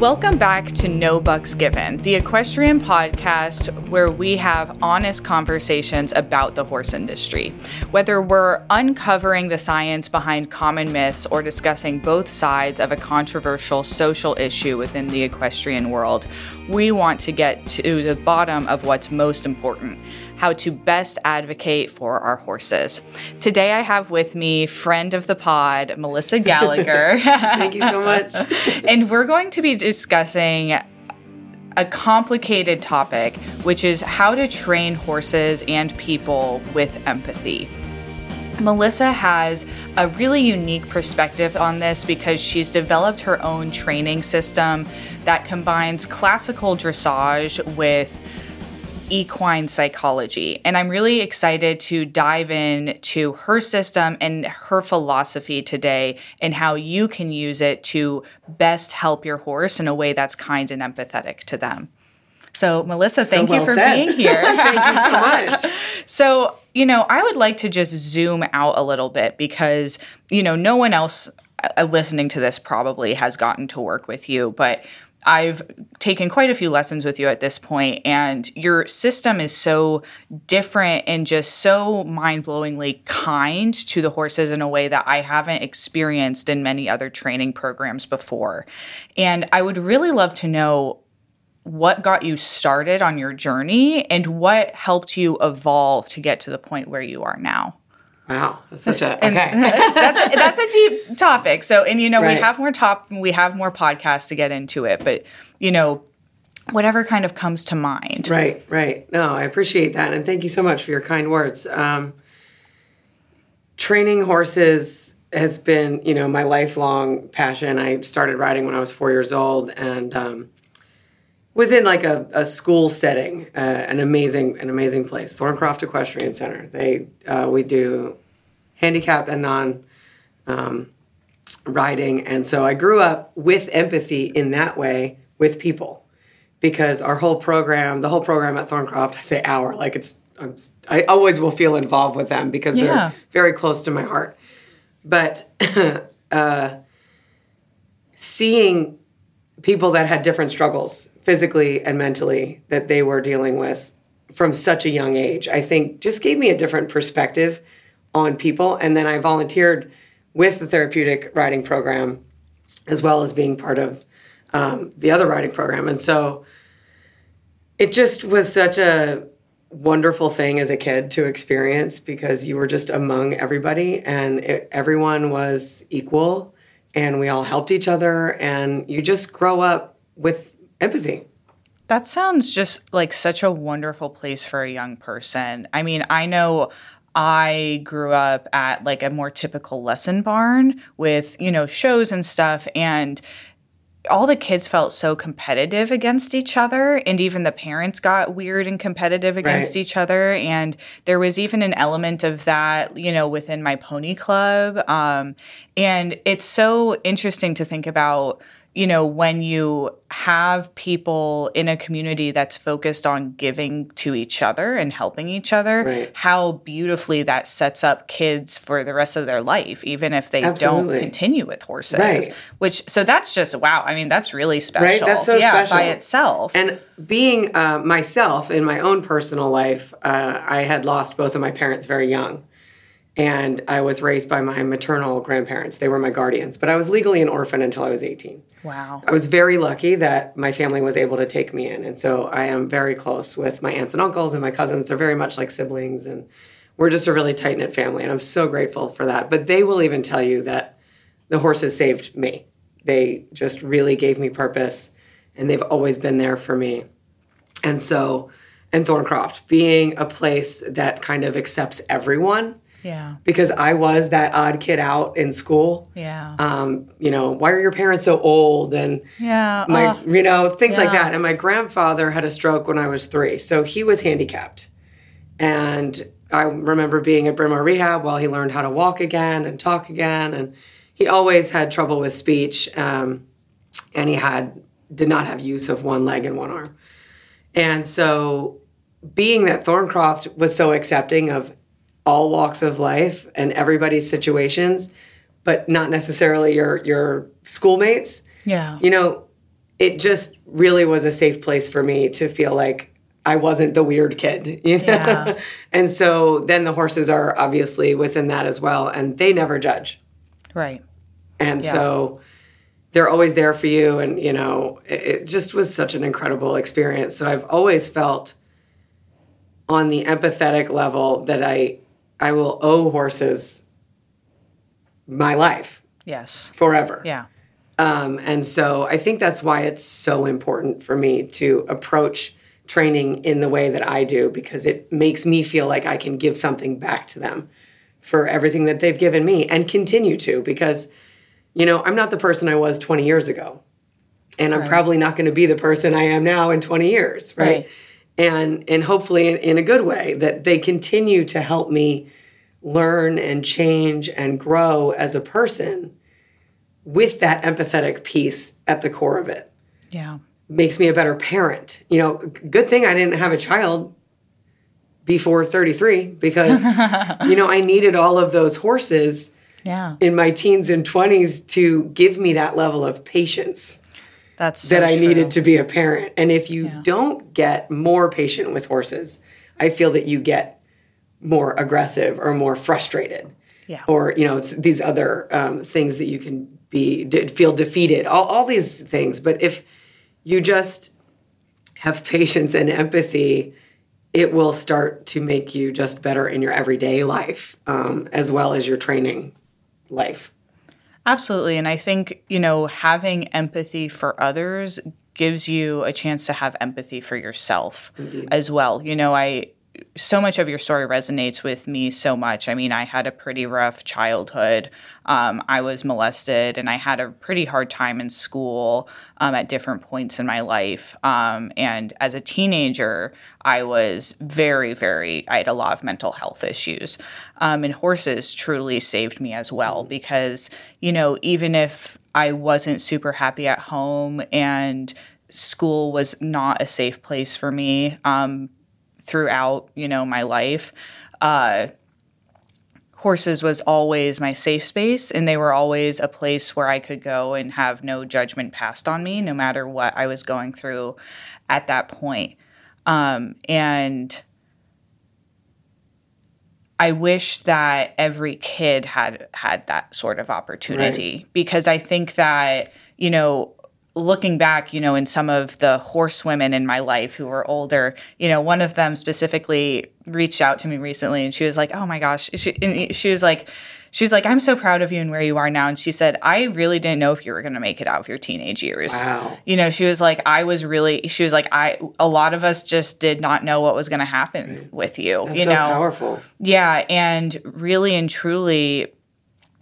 Welcome back to No Bucks Given, the equestrian podcast where we have honest conversations about the horse industry. Whether we're uncovering the science behind common myths or discussing both sides of a controversial social issue within the equestrian world, we want to get to the bottom of what's most important how to best advocate for our horses. Today I have with me friend of the pod, Melissa Gallagher. Thank you so much. and we're going to be discussing a complicated topic, which is how to train horses and people with empathy. Melissa has a really unique perspective on this because she's developed her own training system that combines classical dressage with equine psychology. And I'm really excited to dive in to her system and her philosophy today and how you can use it to best help your horse in a way that's kind and empathetic to them. So, Melissa, thank so well you for said. being here. thank you so much. so, you know, I would like to just zoom out a little bit because, you know, no one else uh, listening to this probably has gotten to work with you, but I've taken quite a few lessons with you at this point, and your system is so different and just so mind blowingly kind to the horses in a way that I haven't experienced in many other training programs before. And I would really love to know what got you started on your journey and what helped you evolve to get to the point where you are now. Wow, that's such a okay. that's a, that's a deep topic. So, and you know, right. we have more top, we have more podcasts to get into it, but you know, whatever kind of comes to mind. Right, right. No, I appreciate that, and thank you so much for your kind words. Um, training horses has been, you know, my lifelong passion. I started riding when I was four years old, and um, was in like a, a school setting, uh, an amazing, an amazing place, Thorncroft Equestrian Center. They uh, we do handicapped and non um, riding. And so I grew up with empathy in that way with people because our whole program, the whole program at Thorncroft, I say our, like it's, I'm, i always will feel involved with them because yeah. they're very close to my heart. But uh, seeing people that had different struggles physically and mentally that they were dealing with from such a young age, I think just gave me a different perspective on people. And then I volunteered with the therapeutic riding program as well as being part of um, the other riding program. And so it just was such a wonderful thing as a kid to experience because you were just among everybody and it, everyone was equal and we all helped each other and you just grow up with empathy. That sounds just like such a wonderful place for a young person. I mean, I know I grew up at like a more typical lesson barn with, you know, shows and stuff. And all the kids felt so competitive against each other. And even the parents got weird and competitive against right. each other. And there was even an element of that, you know, within my pony club. Um, and it's so interesting to think about you know, when you have people in a community that's focused on giving to each other and helping each other, right. how beautifully that sets up kids for the rest of their life, even if they Absolutely. don't continue with horses. Right. Which, so that's just, wow. I mean, that's really special. Right? That's so yeah, special. by itself. And being uh, myself in my own personal life, uh, I had lost both of my parents very young and I was raised by my maternal grandparents. They were my guardians, but I was legally an orphan until I was 18. Wow. I was very lucky that my family was able to take me in. And so I am very close with my aunts and uncles and my cousins. They're very much like siblings and we're just a really tight knit family and I'm so grateful for that. But they will even tell you that the horses saved me. They just really gave me purpose and they've always been there for me. And so and Thorncroft being a place that kind of accepts everyone yeah. Because I was that odd kid out in school. Yeah. Um, you know, why are your parents so old? And yeah, my uh, you know, things yeah. like that. And my grandfather had a stroke when I was three. So he was handicapped. And I remember being at Bryn Mawr Rehab while he learned how to walk again and talk again. And he always had trouble with speech. Um, and he had did not have use of one leg and one arm. And so being that Thorncroft was so accepting of all walks of life and everybody's situations, but not necessarily your your schoolmates. Yeah. You know, it just really was a safe place for me to feel like I wasn't the weird kid, you know? Yeah. and so then the horses are obviously within that as well, and they never judge. Right. And so they're always there for you. And, you know, it, it just was such an incredible experience. So I've always felt on the empathetic level that I I will owe horses my life Yes. forever. Yeah. Um, and so I think that's why it's so important for me to approach training in the way that I do because it makes me feel like I can give something back to them for everything that they've given me and continue to because you know, I'm not the person I was 20 years ago. And I'm probably not going to be the person I am now in 20 years, right? Right. And and hopefully in, in a good way that they continue to help me learn and change and grow as a person with that empathetic piece at the core of it Yeah. makes me a better parent. You know, good thing I didn't have a child before 33 because you know, I needed all of those horses Yeah. in my teens and 20s to give me that level of patience That's so that I true. needed to be a parent. And if you Yeah. don't get more patient with horses, I feel that you get more aggressive or more frustrated. Yeah. Or, you know, it's these other um, things that you can be, feel defeated, all, all these things. But if you just have patience and empathy, it will start to make you just better in your everyday life um, as well as your training life. Absolutely. And I think, you know, having empathy for others gives you a chance to have empathy for yourself as well. You know, I so much of your story resonates with me so much. I mean, I had a pretty rough childhood. Um, I was molested and I had a pretty hard time in school um, at different points in my life. Um, and as a teenager, I was very, very, I had a lot of mental health issues. Um, and horses truly saved me as well because, you know, even if I wasn't super happy at home and school was not a safe place for me, um, throughout you know my life uh horses was always my safe space and they were always a place where i could go and have no judgment passed on me no matter what i was going through at that point. Um, and i wish that every kid had had that sort of opportunity because i think that you know looking back, you know, in some of the horsewomen in my life who were older, you know, one of them specifically reached out to me recently and she was like, "Oh my gosh." She, and she was like she was like, "I'm so proud of you and where you are now." And she said, "I really didn't know if you were going to make it out of your teenage years." Wow. You know, she was like, "I was really she was like, I a lot of us just did not know what was going to happen with you." That's you so know. powerful. Yeah, and really and truly,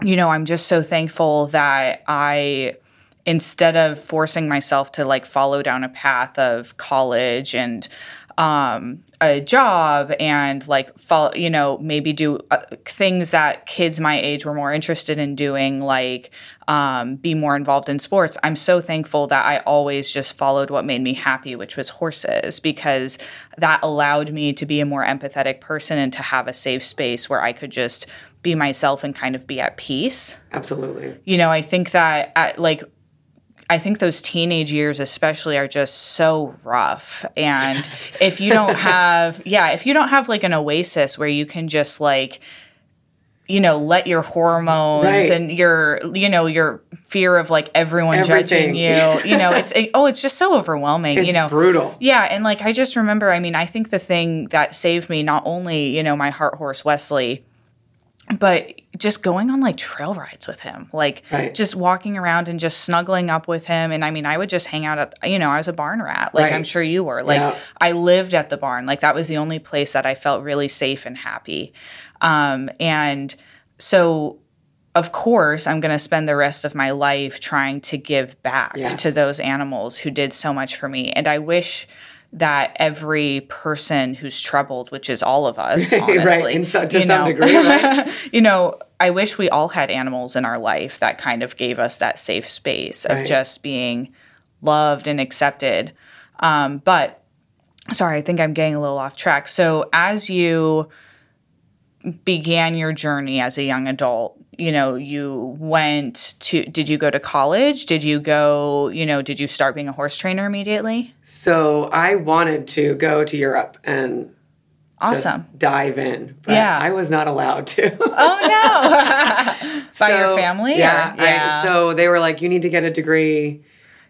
you know, I'm just so thankful that I instead of forcing myself to like follow down a path of college and um, a job and like follow, you know, maybe do uh, things that kids my age were more interested in doing, like um, be more involved in sports. I'm so thankful that I always just followed what made me happy, which was horses, because that allowed me to be a more empathetic person and to have a safe space where I could just be myself and kind of be at peace. Absolutely. You know, I think that at, like I think those teenage years, especially, are just so rough. And if you don't have, yeah, if you don't have like an oasis where you can just like, you know, let your hormones Right. and your, you know, your fear of like everyone Everything. judging you, you know, it's, it, oh, it's just so overwhelming, It's you know. brutal. Yeah, and like I just remember, I mean, I think the thing that saved me not only, you know, my heart horse Wesley, but just going on like trail rides with him, like Right. just walking around and just snuggling up with him. And I mean, I would just hang out at, you know, I was a barn rat, like Right. I'm sure you were. Like Yeah. I lived at the barn, like that was the only place that I felt really safe and happy. Um, and so, of course, I'm going to spend the rest of my life trying to give back Yes. to those animals who did so much for me. And I wish that every person who's troubled, which is all of us, Right, honestly, in so- to some know, degree, right? you know, I wish we all had animals in our life that kind of gave us that safe space of Right. just being loved and accepted. Um, but sorry, I think I'm getting a little off track. So as you began your journey as a young adult, you know, you went to, did you go to college? Did you go, you know, did you start being a horse trainer immediately? So I wanted to go to Europe and Awesome. just dive in. But Yeah. I was not allowed to. Oh no. By your family? or- Yeah. I- so they were like, you need to get a degree.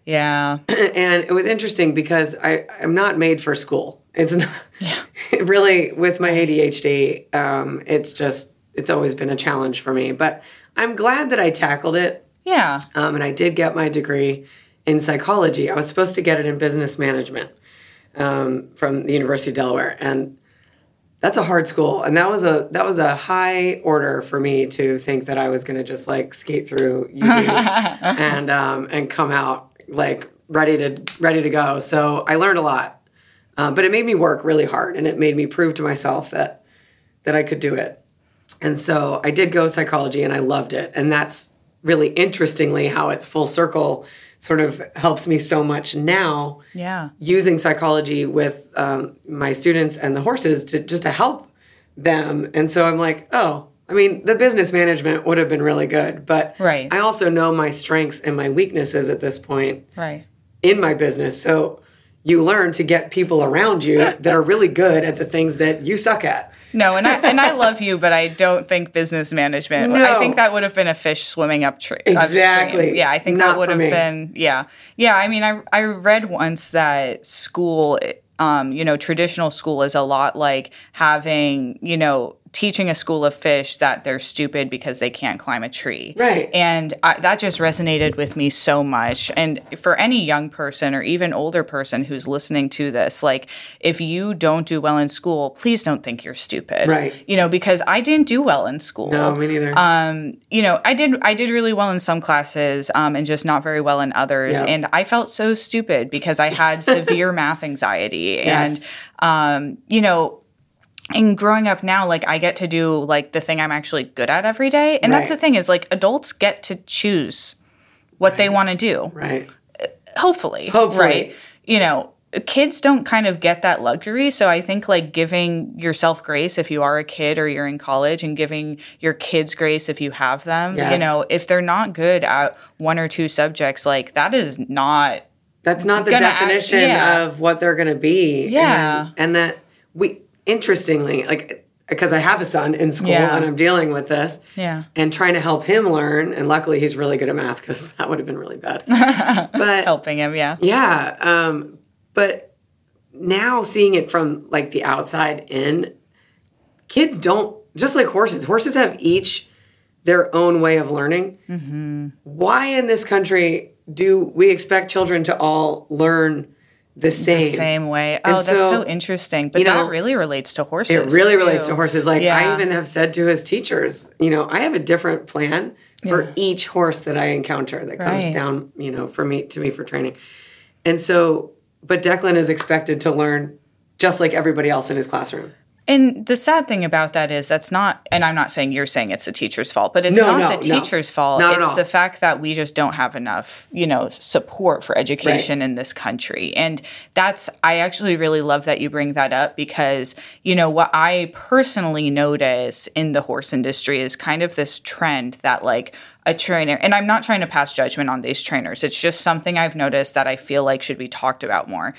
yeah. and it was interesting because I, I'm not made for school. It's not really with my ADHD. Um, it's just, it's always been a challenge for me. But I'm glad that I tackled it. Yeah. Um, and I did get my degree in psychology. I was supposed to get it in business management um, from the University of Delaware, and that's a hard school. And that was a that was a high order for me to think that I was going to just like skate through UD and um, and come out like ready to ready to go. So I learned a lot, uh, but it made me work really hard, and it made me prove to myself that that I could do it. And so I did go psychology and I loved it. And that's really interestingly how it's full circle sort of helps me so much now Yeah. using psychology with um, my students and the horses to just to help them. And so I'm like, oh, I mean, the business management would have been really good, but Right. I also know my strengths and my weaknesses at this point Right. in my business. So you learn to get people around you that are really good at the things that you suck at. No, and I and I love you, but I don't think business management. No. I think that would have been a fish swimming up tree. Exactly. Yeah, I think Not that would have me. been. Yeah, yeah. I mean, I I read once that school, um, you know, traditional school is a lot like having, you know, teaching a school of fish that they're stupid because they can't climb a tree. Right. And I, that just resonated with me so much. And for any young person or even older person who's listening to this, like if you don't do well in school, please don't think you're stupid. Right. You know, because I didn't do well in school. No, me neither. Um, you know, I did I did really well in some classes, um, and just not very well in others. And I felt so stupid because I had severe math anxiety. Yes. And um, you know, and growing up now, like I get to do like the thing I'm actually good at every day. And that's the thing is like adults get to choose what they want to do. right. Hopefully. Hopefully. Right. You know, kids don't kind of get that luxury. So I think like giving yourself grace if you are a kid or you're in college and giving your kids grace if you have them. You know, if they're not good at one or two subjects, like that is not That's not the act- definition yeah. of what they're going to be. Yeah. And, and that we, interestingly, like, because I have a son in school Yeah. and I'm dealing with this Yeah. and trying to help him learn. And luckily, he's really good at math because that would have been really bad. but helping him. Yeah. yeah. Um, but now seeing it from like the outside in, kids don't, just like horses, horses have each their own way of learning. Mm-hmm. Why in this country do we expect children to all learn the same? The same way. Oh, And that's so, so interesting. But you know, that really relates to horses. It really too. relates to horses. Like I even have said to his teachers, you know, I have a different plan for Yeah. each horse that I encounter that comes Right. down, you know, for me to me for training. And so, but Declan is expected to learn just like everybody else in his classroom. And the sad thing about that is that's not, and I'm not saying you're saying it's the teacher's fault, but it's No, not no, the no. teacher's fault. Not it's the fact that we just don't have enough, you know, support for education in this country. And that's, I actually really love that you bring that up because, you know, what I personally notice in the horse industry is kind of this trend that like, a trainer, and I'm not trying to pass judgment on these trainers. It's just something I've noticed that I feel like should be talked about more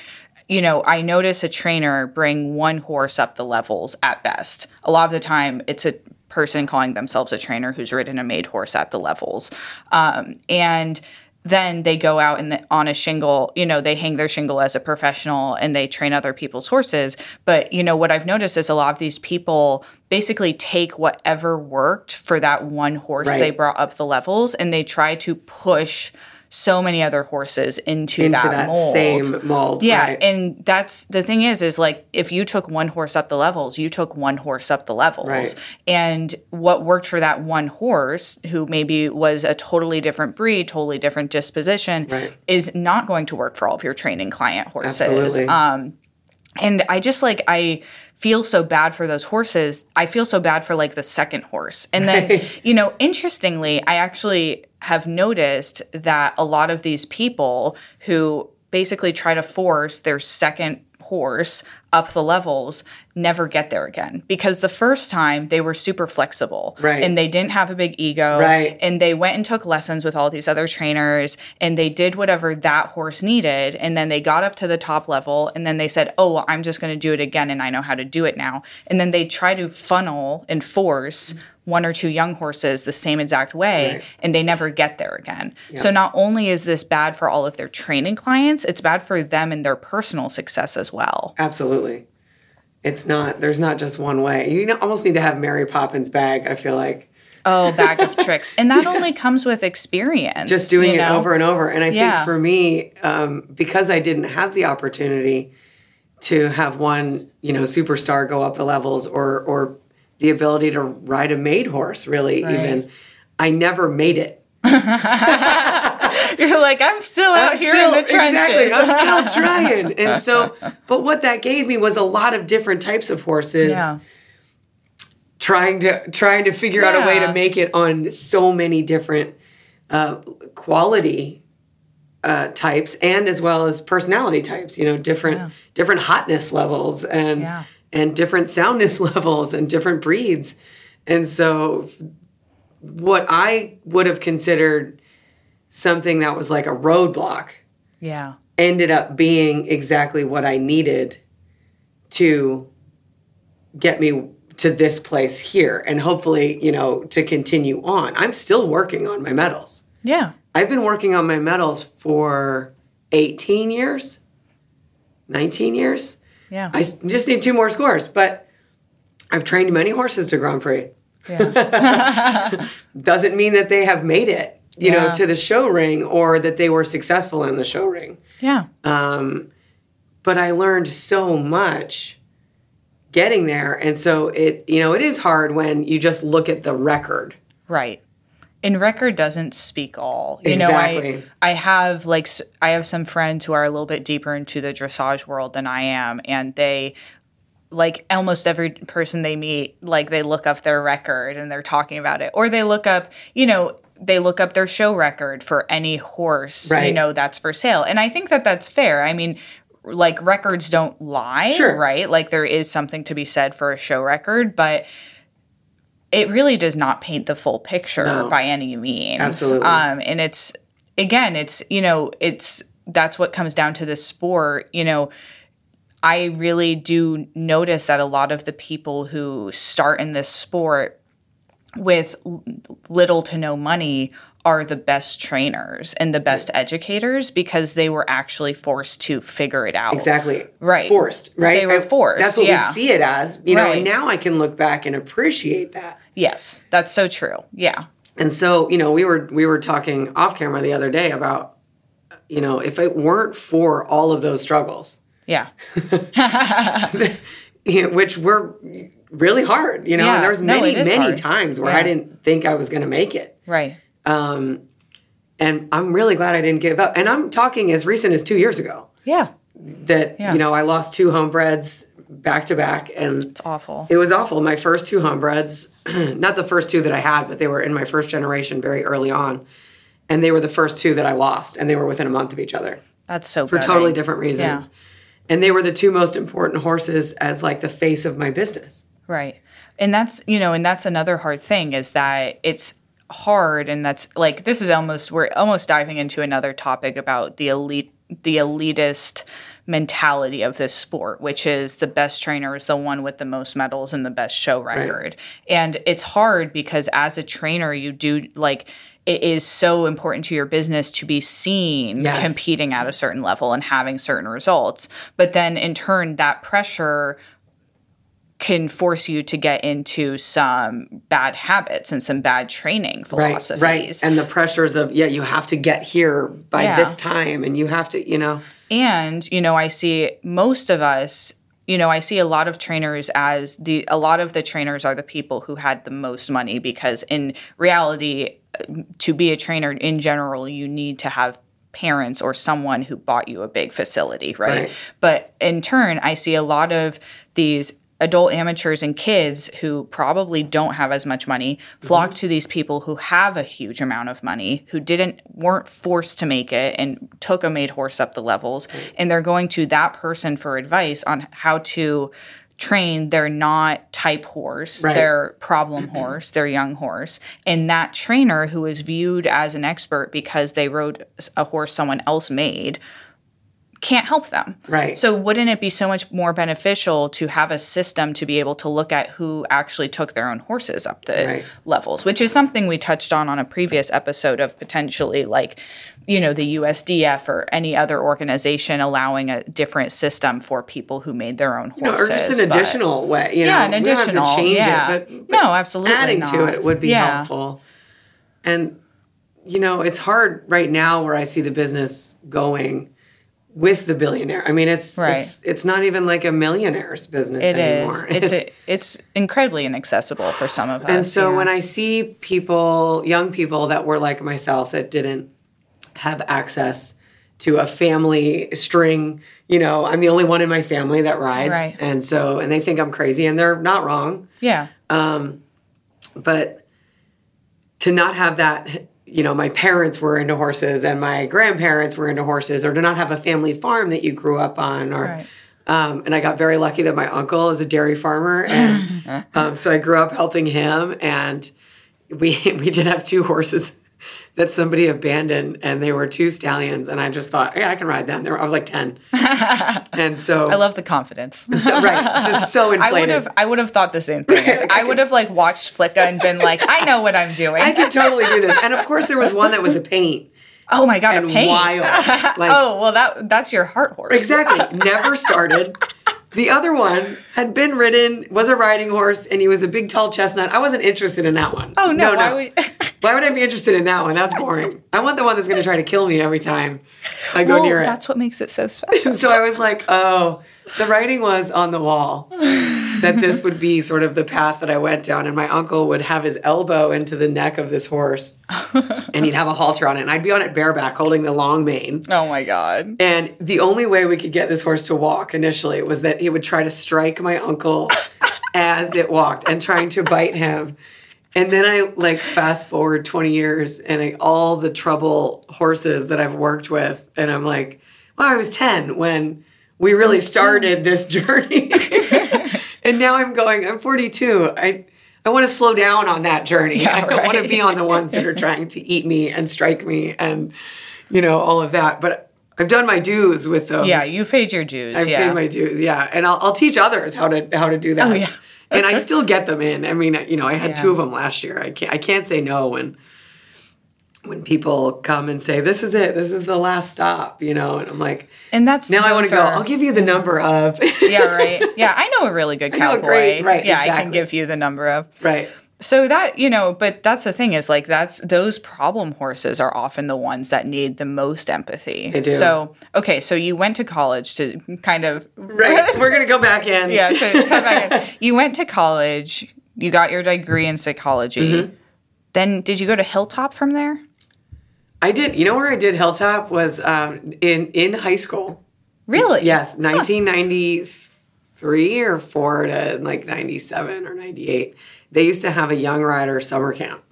you know, I notice a trainer bring one horse up the levels at best. A lot of the time, it's a person calling themselves a trainer who's ridden a made horse at the levels. Um, and then they go out and the, on a shingle, you know, they hang their shingle as a professional and they train other people's horses. But, you know, what I've noticed is a lot of these people basically take whatever worked for that one horse Right. they brought up the levels and they try to push so many other horses into, Into that, that, mold. same mold. Yeah, right? and that's the thing is, is like if you took one horse up the levels, you took one horse up the levels, Right. and what worked for that one horse, who maybe was a totally different breed, totally different disposition, Right. is not going to work for all of your training client horses. Absolutely. Um, and I just like I feel so bad for those horses. I feel so bad for like the second horse. And then, you know, interestingly, I actually have noticed that a lot of these people who basically try to force their second horse up the levels never get there again because the first time they were super flexible Right. and they didn't have a big ego Right. and they went and took lessons with all these other trainers and they did whatever that horse needed and then they got up to the top level and then they said oh well, i'm just going to do it again and i know how to do it now and then they try to funnel and force one or two young horses the same exact way Right. and they never get there again so not only is this bad for all of their training clients it's bad for them and their personal success as well Absolutely. It's not. There's not just one way. You almost need to have Mary Poppins bag. I feel like oh bag of tricks and that only comes with experience just doing it know? over and over. And I Yeah. think for me, um, because I didn't have the opportunity to have one, you know, superstar go up the levels or or the ability to ride a made horse, really, Right. even I never made it. You're like, I'm still out I'm here still- in the trenches. Exactly. I'm still trying. And so, but what that gave me was a lot of different types of horses. yeah. Trying to trying to figure out a way to make it on so many different uh, quality uh, types and as well as personality types. You know, different Yeah. different hotness levels and Yeah. And different soundness levels and different breeds. And so, what I would have considered something that was like a roadblock Yeah. ended up being exactly what I needed to get me to this place here and hopefully, you know, to continue on. I'm still working on my medals. Yeah. I've been working on my medals for 18 years, 19 years. Yeah. I just need two more scores, but I've trained many horses to Grand Prix. yeah. Doesn't mean that they have made it, you know, to the show ring or that they were successful in the show ring. Yeah. Um, but I learned so much getting there. And so it, you know, it is hard when you just look at the record. Right. And record doesn't speak all. You Exactly. know, I I have like I have some friends who are a little bit deeper into the dressage world than I am, and they like almost every person they meet, like they look up their record and they're talking about it, or they look up, you know. They look up their show record for any horse, you Right. know, that's for sale. And I think that that's fair. I mean, like records don't lie, Sure. right? Like there is something to be said for a show record, but it really does not paint the full picture No. by any means. Absolutely. Um, and it's again, it's you know, it's that's what comes down to this sport. You know, I really do notice that a lot of the people who start in this sport with l- little to no money are the best trainers and the best educators because they were actually forced to figure it out. Exactly. Right. Forced, right? They were I- forced, That's what yeah. we see it as, you know, Right. and now I can look back and appreciate that. Yes, that's so true. Yeah. And so, you know, we were we were talking off camera the other day about you know, if it weren't for all of those struggles, Yeah. which were really hard, you know, Yeah. and there was No, many is many hard. times where Yeah. I didn't think I was going to make it. Right. Um, and I'm really glad I didn't give up. And I'm talking as recent as two years ago Yeah. that, Yeah. you know, I lost two homebreds back to back and It's awful. it was awful. My first two homebreds, not the first two that I had, but they were in my first generation very early on. And they were the first two that I lost and they were within a month of each other That's so for gutting. totally different reasons. And they were the two most important horses as like the face of my business. Right. And that's, you know, and that's another hard thing is that it's hard and that's like this is almost we're almost diving into another topic about the elite the elitist mentality of this sport, which is the best trainer is the one with the most medals and the best show record. And it's hard because as a trainer, you do like it is so important to your business to be seen Yes. competing at a certain level and having certain results. But then in turn, that pressure can force you to get into some bad habits and some bad training philosophies. Right. right. And the pressures of, yeah, you have to get here by Yeah. this time and you have to, you know. And, you know, I see most of us, you know, I see a lot of trainers as the, a lot of the trainers are the people who had the most money because in reality, to be a trainer in general, you need to have parents or someone who bought you a big facility, right? Right. But in turn, I see a lot of these adult amateurs and kids who probably don't have as much money flock mm-hmm. to these people who have a huge amount of money who didn't weren't forced to make it and took a made horse up the levels. And they're going to that person for advice on how to train their not type horse Right. their problem mm-hmm. horse their young horse. And that trainer who is viewed as an expert because they rode a horse someone else made can't help them. Right. So wouldn't it be so much more beneficial to have a system to be able to look at who actually took their own horses up the Right. levels, which is something we touched on on a previous episode of potentially like you know the USDF or any other organization allowing a different system for people who made their own You know, horses. or just an but- additional way. You yeah, know, an we don't have additional. to change yeah. it, but, but no, absolutely adding to it would be Yeah. helpful. And you know, it's hard right now where I see the business going with the billionaire. I mean, it's Right. it's it's not even like a millionaire's business It anymore. is. It's a, it's incredibly inaccessible for some of us. and so yeah. when I see people, young people that were like myself that didn't have access to a family string, you know, I'm the only one in my family that rides. Right. And so and they think I'm crazy and they're not wrong. yeah, Um but to not have that you know my parents were into horses and my grandparents were into horses or to not have a family farm that you grew up on or Right. um, and i got very lucky that my uncle is a dairy farmer and um, so i grew up helping him and we we did have two horses that somebody abandoned and they were two stallions and i just thought yeah i can ride them i was like 10 and so I love the confidence. so, right just so I inflated would have I would have thought the same thing. Right, I I would have like watched Flicka and been like, I know what I'm doing. I could totally do this. And of course, there was one that was a paint. oh my god, and a pain. wild. Like- oh well, that that's your heart horse. Exactly. Never started. The other one had been ridden, was a riding horse, and he was a big, tall chestnut. I wasn't interested in that one. Oh no, why would? Why would I be interested in that one? That's boring. I want the one that's going to try to kill me every time I go well, near it. that's what makes it so special. so I was like, oh, the writing was on the wall that this would be sort of the path that I went down. And my uncle would have his elbow into the neck of this horse and he'd have a halter on it. And I'd be on it bareback holding the long mane. oh my god. And the only way we could get this horse to walk initially was that he would try to strike my uncle as it walked and trying to bite him. And then I like fast forward 20 years and I, all the trouble horses that I've worked with. And I'm like, well, I was 10 when we really started this journey. And now I'm going, I'm 42. I, I want to slow down on that journey. Yeah, I don't want to be on the ones that are trying to eat me and strike me and, you know, all of that. But I've done my dues with those. Yeah, you've paid your dues. I've yeah. paid my dues. Yeah, and I'll, I'll teach others how to how to do oh, that. Oh, yeah. and I still get them in. I mean, you know, I had Yeah. two of them last year. I can't I can't say no when when people come and say this is it. This is the last stop. You know, and I'm like, and that's now I want to go. are- I'll give you the number of. yeah, right. Yeah, I know a really good cowboy. great- right, Yeah, I can give you the number of. right. So that, you know, but that's the thing is like that's those problem horses are often the ones that need the most empathy. They do. So, okay, so you went to college to kind of Right. We're gonna go back in. yeah, to come back in. You went to college, you got your degree in psychology. Mm-hmm. Then did you go to Hilltop from there? I did. You know where I did Hilltop was um, in in high school. Really? Yes, 1993 or four to like 97 or 98. They used to have a young rider summer camp.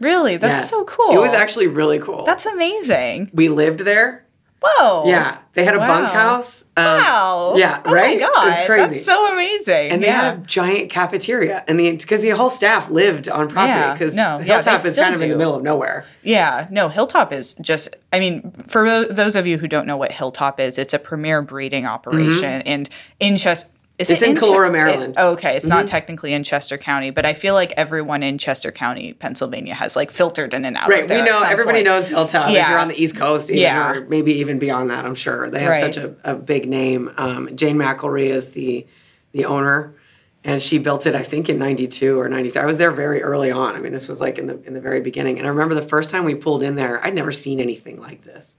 Really? That's Yes. so cool. It was actually really cool. That's amazing. we lived there. Whoa. Yeah, they had a Wow. bunkhouse. Um, Wow. Yeah, oh right. My God. It's crazy. That's so amazing. and they yeah. had a giant cafeteria, and the because the whole staff lived on property Yeah, because no, yeah, Hilltop they is kind still of in the middle of nowhere. Yeah, no, Hilltop is just, I mean, for those of you who don't know what Hilltop is, it's a premier breeding operation. And in Chester, is Mm-hmm. It's it in Ches- Colora, it- Maryland. Mm-hmm. oh, okay, it's not technically in Chester County, but I feel like everyone in Chester County, Pennsylvania, has like filtered in and out. Right, we know everybody point. knows Hilltop. If you're on the East Coast, even, Yeah. or maybe even beyond that, I'm sure they have Right. such a, a big name. Um, Jane MacElree is the the owner, and she built it, I think, in '92 or '93. I was there very early on. I mean, this was like in the in the very beginning, and I remember the first time we pulled in there, I'd never seen anything like this.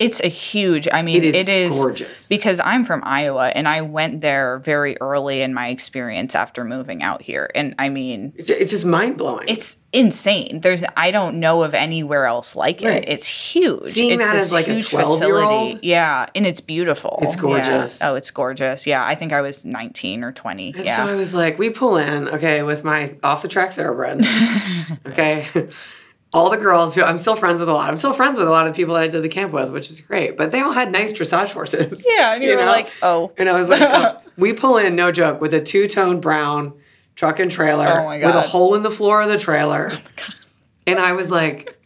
It's a huge. I mean, It is it is gorgeous. because I'm from Iowa and I went there very early in my experience after moving out here. And I mean, It's, it's just mind blowing. it's insane. There's I don't know of anywhere else like it. It's huge. Seeing it's that as, like, a huge 12-year-old? Yeah, and it's beautiful. It's Yeah. gorgeous. Oh, it's gorgeous. Yeah, I think I was 19 or 20. And yeah. so I was like, we pull in, okay, with my off the track thoroughbred. okay. All the girls who I'm still friends with a lot. I'm still friends with a lot of the people that I did the camp with, which is great. But they all had nice dressage horses. yeah, and you, were like, oh. And I was like, oh. we pull in, no joke, with a two tone brown truck and trailer Oh with a hole in the floor of the trailer. Oh and I was like,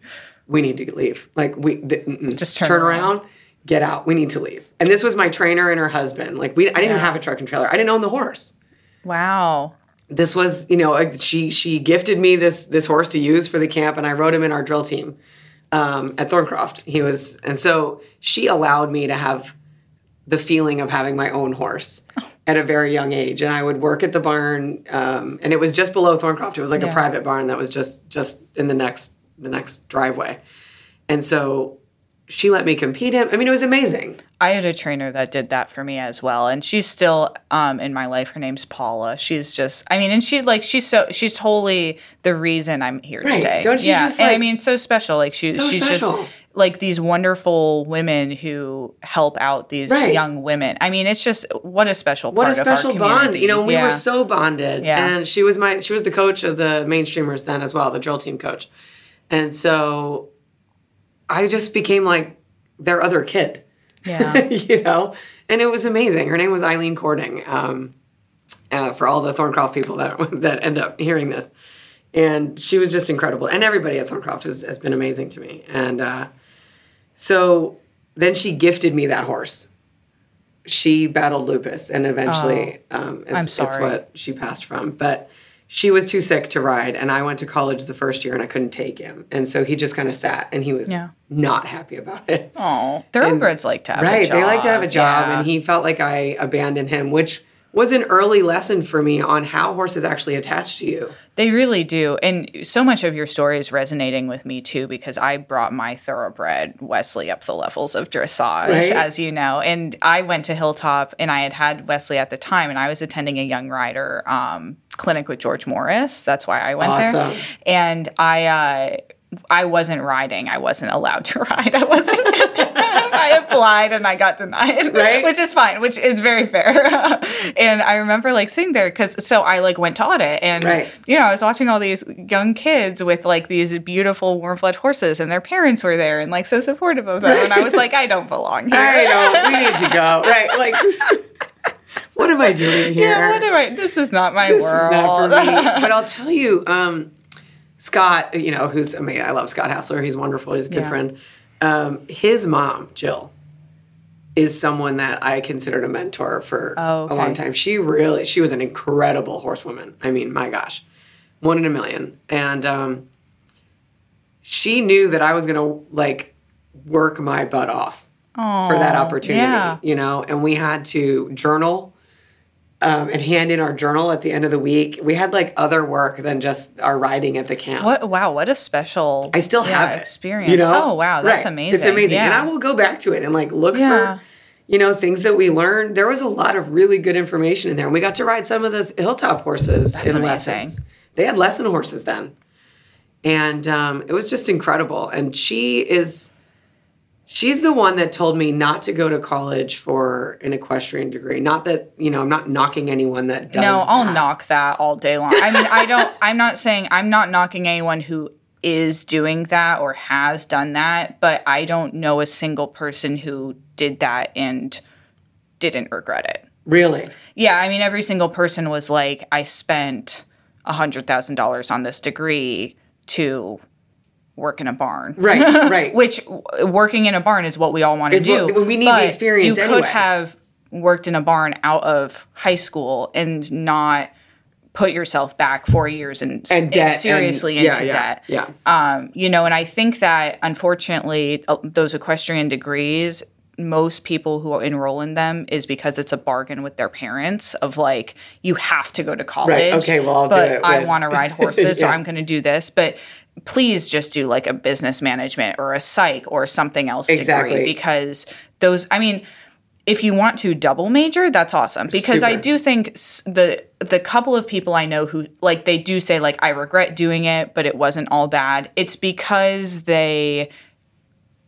we need to leave. Like, we th- mm, mm. Just turn, turn around. get out. We need to leave. And this was my trainer and her husband. Like, we, I didn't even Yeah. have a truck and trailer. I didn't own the horse Wow. This was you know she she gifted me this this horse to use for the camp and i rode him in our drill team um, at thorncroft. He was and so she allowed me to have the feeling of having my own horse at a very young age. And i would work at the barn um, and it was just below thorncroft. It was like a private barn that was just just in the next the next driveway. And so she let me compete him i mean it was amazing I had a trainer that did that for me as well, and she's still um, in my life. Her name's Paula. She's just, I mean, and she like she's so she's totally the reason I'm here Right. today. Don't you yeah, just, and I mean, so special. Like she, So she's special. just like these wonderful women who help out these Right. young women. I mean, it's just what a special what a part of our special bond you know we Yeah. were so bonded Yeah. and she was my she was the coach of the mainstreamers then as well the drill team coach and so i just became like their other kid. Yeah. you know? And it was amazing. Her name was eileen cording um, uh, for all the thorncroft people that that end up hearing this. And she was just incredible. And everybody at thorncroft has, has been amazing to me. And uh, so then she gifted me that horse. She battled lupus and eventually um, it's, it's what she passed from. But she was too sick to ride and i went to college the first year and i couldn't take him and so he just kind of sat and he was Yeah. not happy about it Oh, thoroughbreds like to have a right they like to have a job Yeah. and he felt like i abandoned him which was an early lesson for me on how horses actually attach to you They really do. And so much of your story is resonating with me too, because I brought my thoroughbred Wesley up the levels of dressage, Right. as you know. And I went to Hilltop and I had had Wesley at the time, and I was attending a young rider um, clinic with George Morris. That's why I went Awesome. there. And I, uh, I wasn't riding. I wasn't allowed to ride. I wasn't. I applied and I got denied, Right. Which is fine, which is very fair. and I remember like sitting there because so I like went to audit and Right. you know I was watching all these young kids with like these beautiful warm fledged horses, and their parents were there and like so supportive of them, and I was like, I don't belong here. i know we need to go right like what am i doing here Yeah, what am I? This is not my this world. is not for me. But I'll tell you, um, Scott, you know, who's I mean, I love Scott Hassler. He's wonderful. He's a good Yeah. friend. Um, his mom, Jill, is someone that I considered a mentor for Oh, a long time. She really, she was an incredible horsewoman. I mean, my gosh, one in a million. And um, she knew that I was going to like work my butt off for that opportunity, yeah. you know, and we had to journal um, and hand in our journal at the end of the week. We had like other work than just our riding at the camp. What? Wow! What a special. I still yeah, have it, experience. You know? Oh wow, that's Right. amazing. It's amazing, Yeah. and I will go back to it and like look Yeah. for, you know, things that we learned. There was a lot of really good information in there, and we got to ride some of the hilltop horses That's in amazing. lessons. They had lesson horses then, and um, it was just incredible. And she is. She's the one that told me not to go to college for an equestrian degree. Not that, you know, I'm not knocking anyone that does. No, I'll that. knock that all day long. I mean, I don't. I'm not saying I'm not knocking anyone who is doing that or has done that, but I don't know a single person who did that and didn't regret it. Really? Yeah, I mean, every single person was like, I spent a hundred thousand dollars on this degree to work in a barn. Right, right. Which working in a barn is what we all want to do. what- we need the but experience You anyway. could have worked in a barn out of high school and not put yourself back four years and, and debt and- seriously yeah, into yeah, debt. Yeah. Um, you know, and I think that unfortunately, uh, those equestrian degrees, most people who enroll in them is because it's a bargain with their parents of like, you have to go to college. okay, well, I'll do but it I want to ride horses, so I'm going to do this. But please just do like a business management or a psych or something else Exactly. degree because those I mean if you want to double major that's awesome. Because I do think the the couple of people I know who like they do say like I regret doing it but it wasn't all bad. It's because they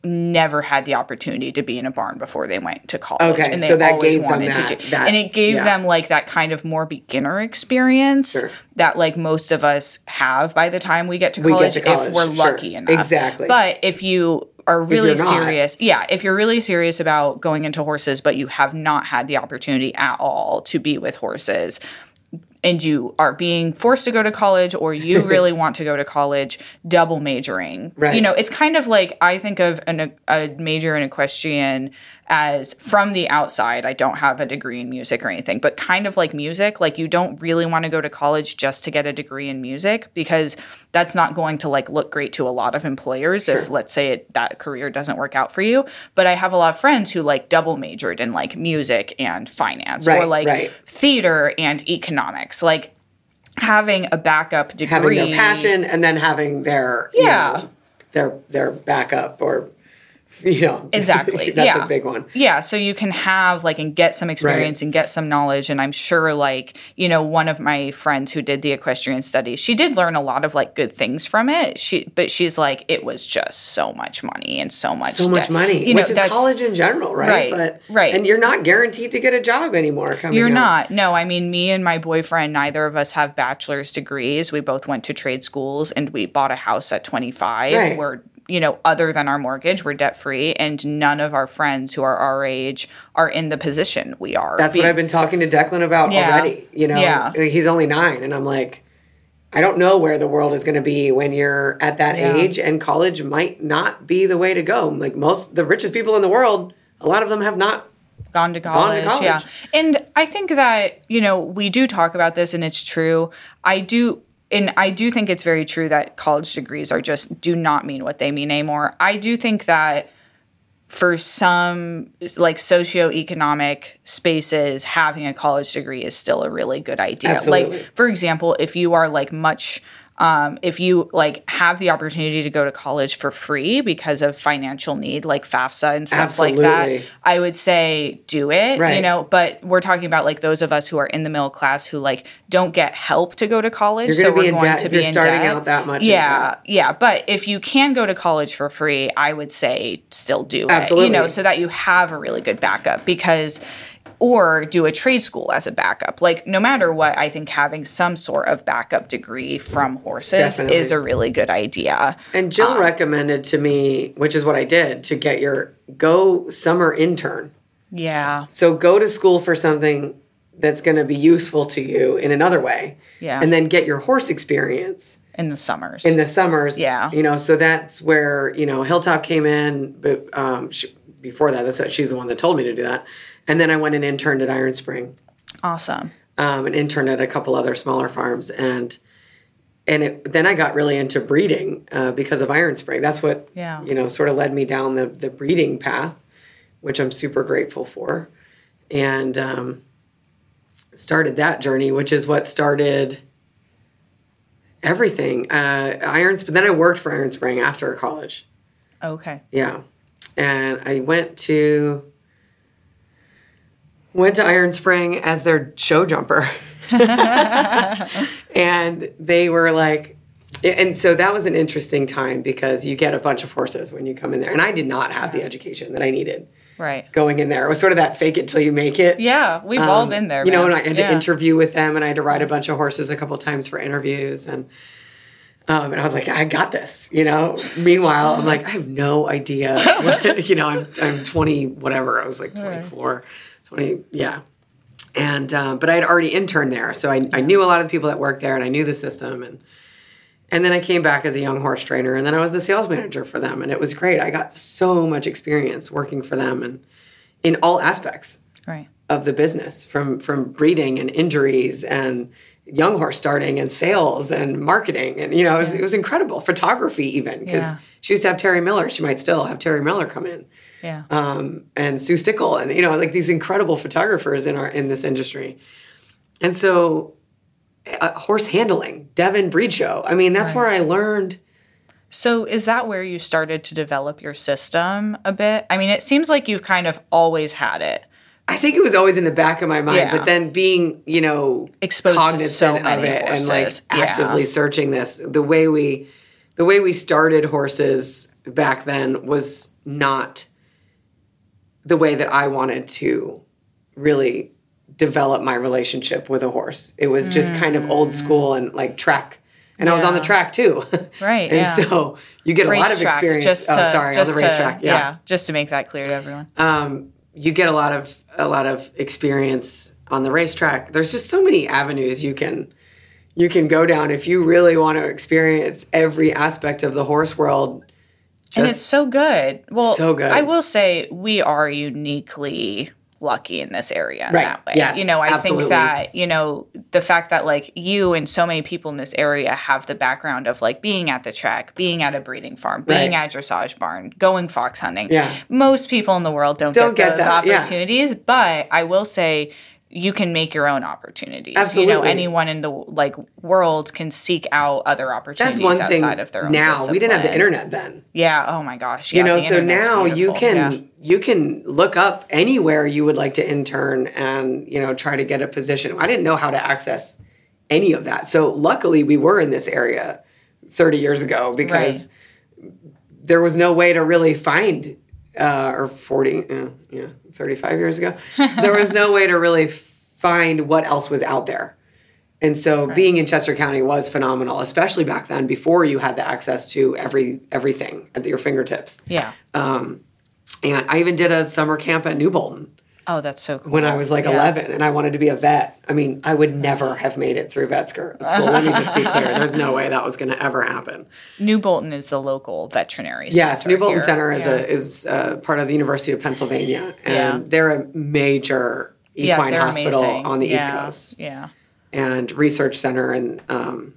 never had the opportunity to be in a barn before they went to college Okay, and they so that gave them wanted that- to do that- and it gave yeah. them like that kind of more beginner experience Sure. that like most of us have by the time we get to We get college, to college, if we're sure. lucky enough. Exactly. But if you are really serious, yeah, if you're really serious about going into horses, but you have not had the opportunity at all to be with horses, and you are being forced to go to college or you really want to go to college, double majoring. Right. You know, it's kind of like I think of an, a major in equestrian as from the outside. I don't have a degree in music or anything, but kind of like music. Like you don't really want to go to college just to get a degree in music because that's not going to like look great to a lot of employers if let's say it, that career doesn't work out for you. But I have a lot of friends who like double majored in like music and finance or like right. theater and economics. Like having a backup degree having their passion and then having their you Yeah. know, their their backup or you know Exactly. that's yeah. a big one Yeah. So you can have like and get some experience and get some knowledge. And I'm sure like, you know, one of my friends who did the equestrian studies, she did learn a lot of like good things from it. She but she's like, it was just so much money and so much so much money You know, which is college in general right Right, but right. and you're not guaranteed to get a job anymore coming You're out. not. No, I mean, me and my boyfriend, neither of us have bachelor's degrees. We both went to trade schools and we bought a house at 25. Right. We're, you know, other than our mortgage, we're debt free. And none of our friends who are our age are in the position we are. that's what I've been talking to Declan about Yeah. already you know Yeah. he's only nine and I'm like I don't know where the world is going to be when you're at that Yeah. age and college might not be the way to go like most the richest people in the world a lot of them have not gone to to college, college. Yeah. And I think that, you know, we do talk about this and it's true. I do and I do think it's very true that college degrees are just do not mean what they mean anymore. I do think that for some like socioeconomic spaces, having a college degree is still a really good idea. Absolutely. Like, for example, if you are like much um, if you like have the opportunity to go to college for free because of financial need, like FAFSA and stuff like that, I would say do it. You know, but we're talking about like those of us who are in the middle class who like don't get help to go to college. So we're in going debt to be you're in starting debt. out that much Yeah, yeah. But if you can go to college for free, I would say still do it. Absolutely. You know, so that you have a really good backup because or do a trade school as a backup. Like no matter what, I think having some sort of backup degree from horses Definitely. is a really good idea. And Jill Um, recommended to me, which is what I did, to get your go summer intern. Yeah. So go to school for something that's going to be useful to you in another way. Yeah. And then get your horse experience In the summers. in the summers. Yeah. You know, so that's where, you know, Hilltop came in, but um, she, before that, that's she's the one that told me to do that. And then I went and interned at Iron Spring awesome. um, and interned at a couple other smaller farms. And and it, then I got really into breeding uh, because of Iron Spring. That's what Yeah. you know sort of led me down the the breeding path, which I'm super grateful for, and um, started that journey, which is what started everything. Uh, Iron, but then I worked for Iron Spring after college. Okay. Yeah. And I went to went to Iron Spring as their show jumper. and they were like and so that was an interesting time because you get a bunch of horses when you come in there. And I did not have the education that I needed Right. going in there. It was sort of that fake it till you make it. Yeah, we've all been there. You know, and I had Yeah. to interview with them and I had to ride a bunch of horses a couple times for interviews and um, and I was like, I got this, you know. Meanwhile, I'm like, I have no idea. what- you know, I'm I'm 20, whatever. I was like 24, 20, yeah. And um, but I had already interned there, so I, I knew a lot of the people that worked there, and I knew the system. And and then I came back as a young horse trainer, and then I was the sales manager for them, and it was great. I got so much experience working for them, and in all aspects Right. of the business from from breeding and injuries and young horse starting and sales and marketing and you know it was, it was incredible photography even because Yeah. she used to have Terry Miller she might still have Terry Miller come in Yeah. um, and Sue Stickle and you know like these incredible photographers in our in this industry and so uh, horse handling Devon Breed Show I mean that's where I learned So is that where you started to develop your system a bit? I mean, it seems like you've kind of always had it. I think it was always in the back of my mind, Yeah. but then being, you know, Exposed to cognizant so of it and like horses. Yeah. actively searching this, the way we, the way we started horses back then was not the way that I wanted to really develop my relationship with a horse. It was just kind of old school and like track. And I was on the Mm. Track too. Right, and yeah. so you get a lot of Racetrack, experience. Just oh, to, sorry, just on the to- racetrack. yeah just to make that clear to everyone. um, you get a lot of a lot of experience on the racetrack. There's just so many avenues you can you can go down if you really want to experience every aspect of the horse world. And it's so good. Well, so good. I will say we are uniquely lucky in this area in Right. that way. Yes, you know, I absolutely. think that, you know, the fact that like you and so many people in this area have the background of like being at the track, being at a breeding farm, being Right. at dressage barn, going fox hunting. Yeah. Most people in the world don't, Don't get get those that, yeah. opportunities, but I will say you can make your own opportunities. Absolutely. You know, anyone in the like world can seek out other opportunities that's one thing. outside of their own. Now we didn't have the internet then. Yeah. Oh my gosh. You know, so now you can Yeah. you can look up anywhere you would like to intern and you know try to get a position. I didn't know how to access any of that. So luckily we were in this area 30 years ago because there was no way to really find uh, or 40 uh, yeah 35 years ago there was no way to really find what else was out there. And so being in chester county was phenomenal especially back then before you had the access to every everything at your fingertips. Yeah. um, and i even did a summer camp at new bolton Oh, that's so cool. when I was like Yeah. 11 and I wanted to be a vet. I mean, I would never have made it through vet school. Let me just be clear. There's no way that was going to ever happen. New Bolton is the local veterinary center. Yes, New Bolton here. Center is Yeah. a is uh part of the University of Pennsylvania, and Yeah. they're a major equine hospital amazing. on the East Coast Yeah. and research center. And um,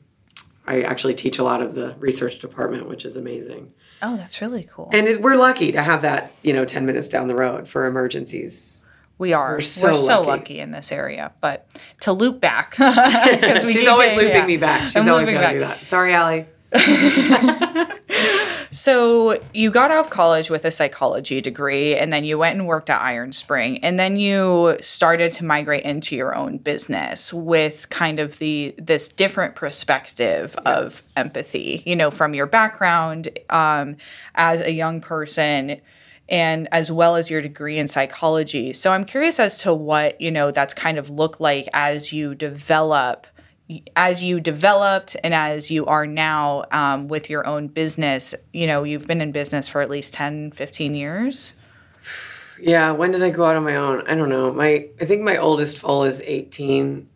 I actually teach a lot of the research department, which is amazing. Oh, that's really cool. And it, we're lucky to have that, you know, ten minutes down the road for emergencies. We are. We're so so, lucky. lucky. in this area. But to loop back, She's always looping yeah. me back. She's I'm always going to do that. Sorry, Allie. So you got out of college with a psychology degree, and then you went and worked at Iron Spring, and then you started to migrate into your own business with kind of the this different perspective of empathy. You know, from your background um, as a young person. And as well as your degree in psychology. So I'm curious as to what, you know, that's kind of look like as you develop as you developed and as you are now um, with your own business you know you've been in business for at least 10 15 years Yeah, when did I go out on my own? I don't know. My I think my oldest foal is 18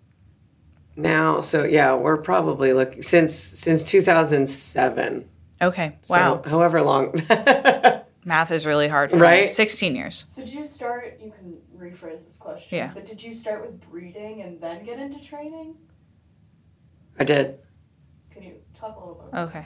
now. So yeah, we're probably looking since since 2007. okay So wow however long. math is really hard for me Right? 16 years So did you start? You can rephrase this question. Yeah. But did you start with breeding and then get into training? I did. Can you talk a little bit? okay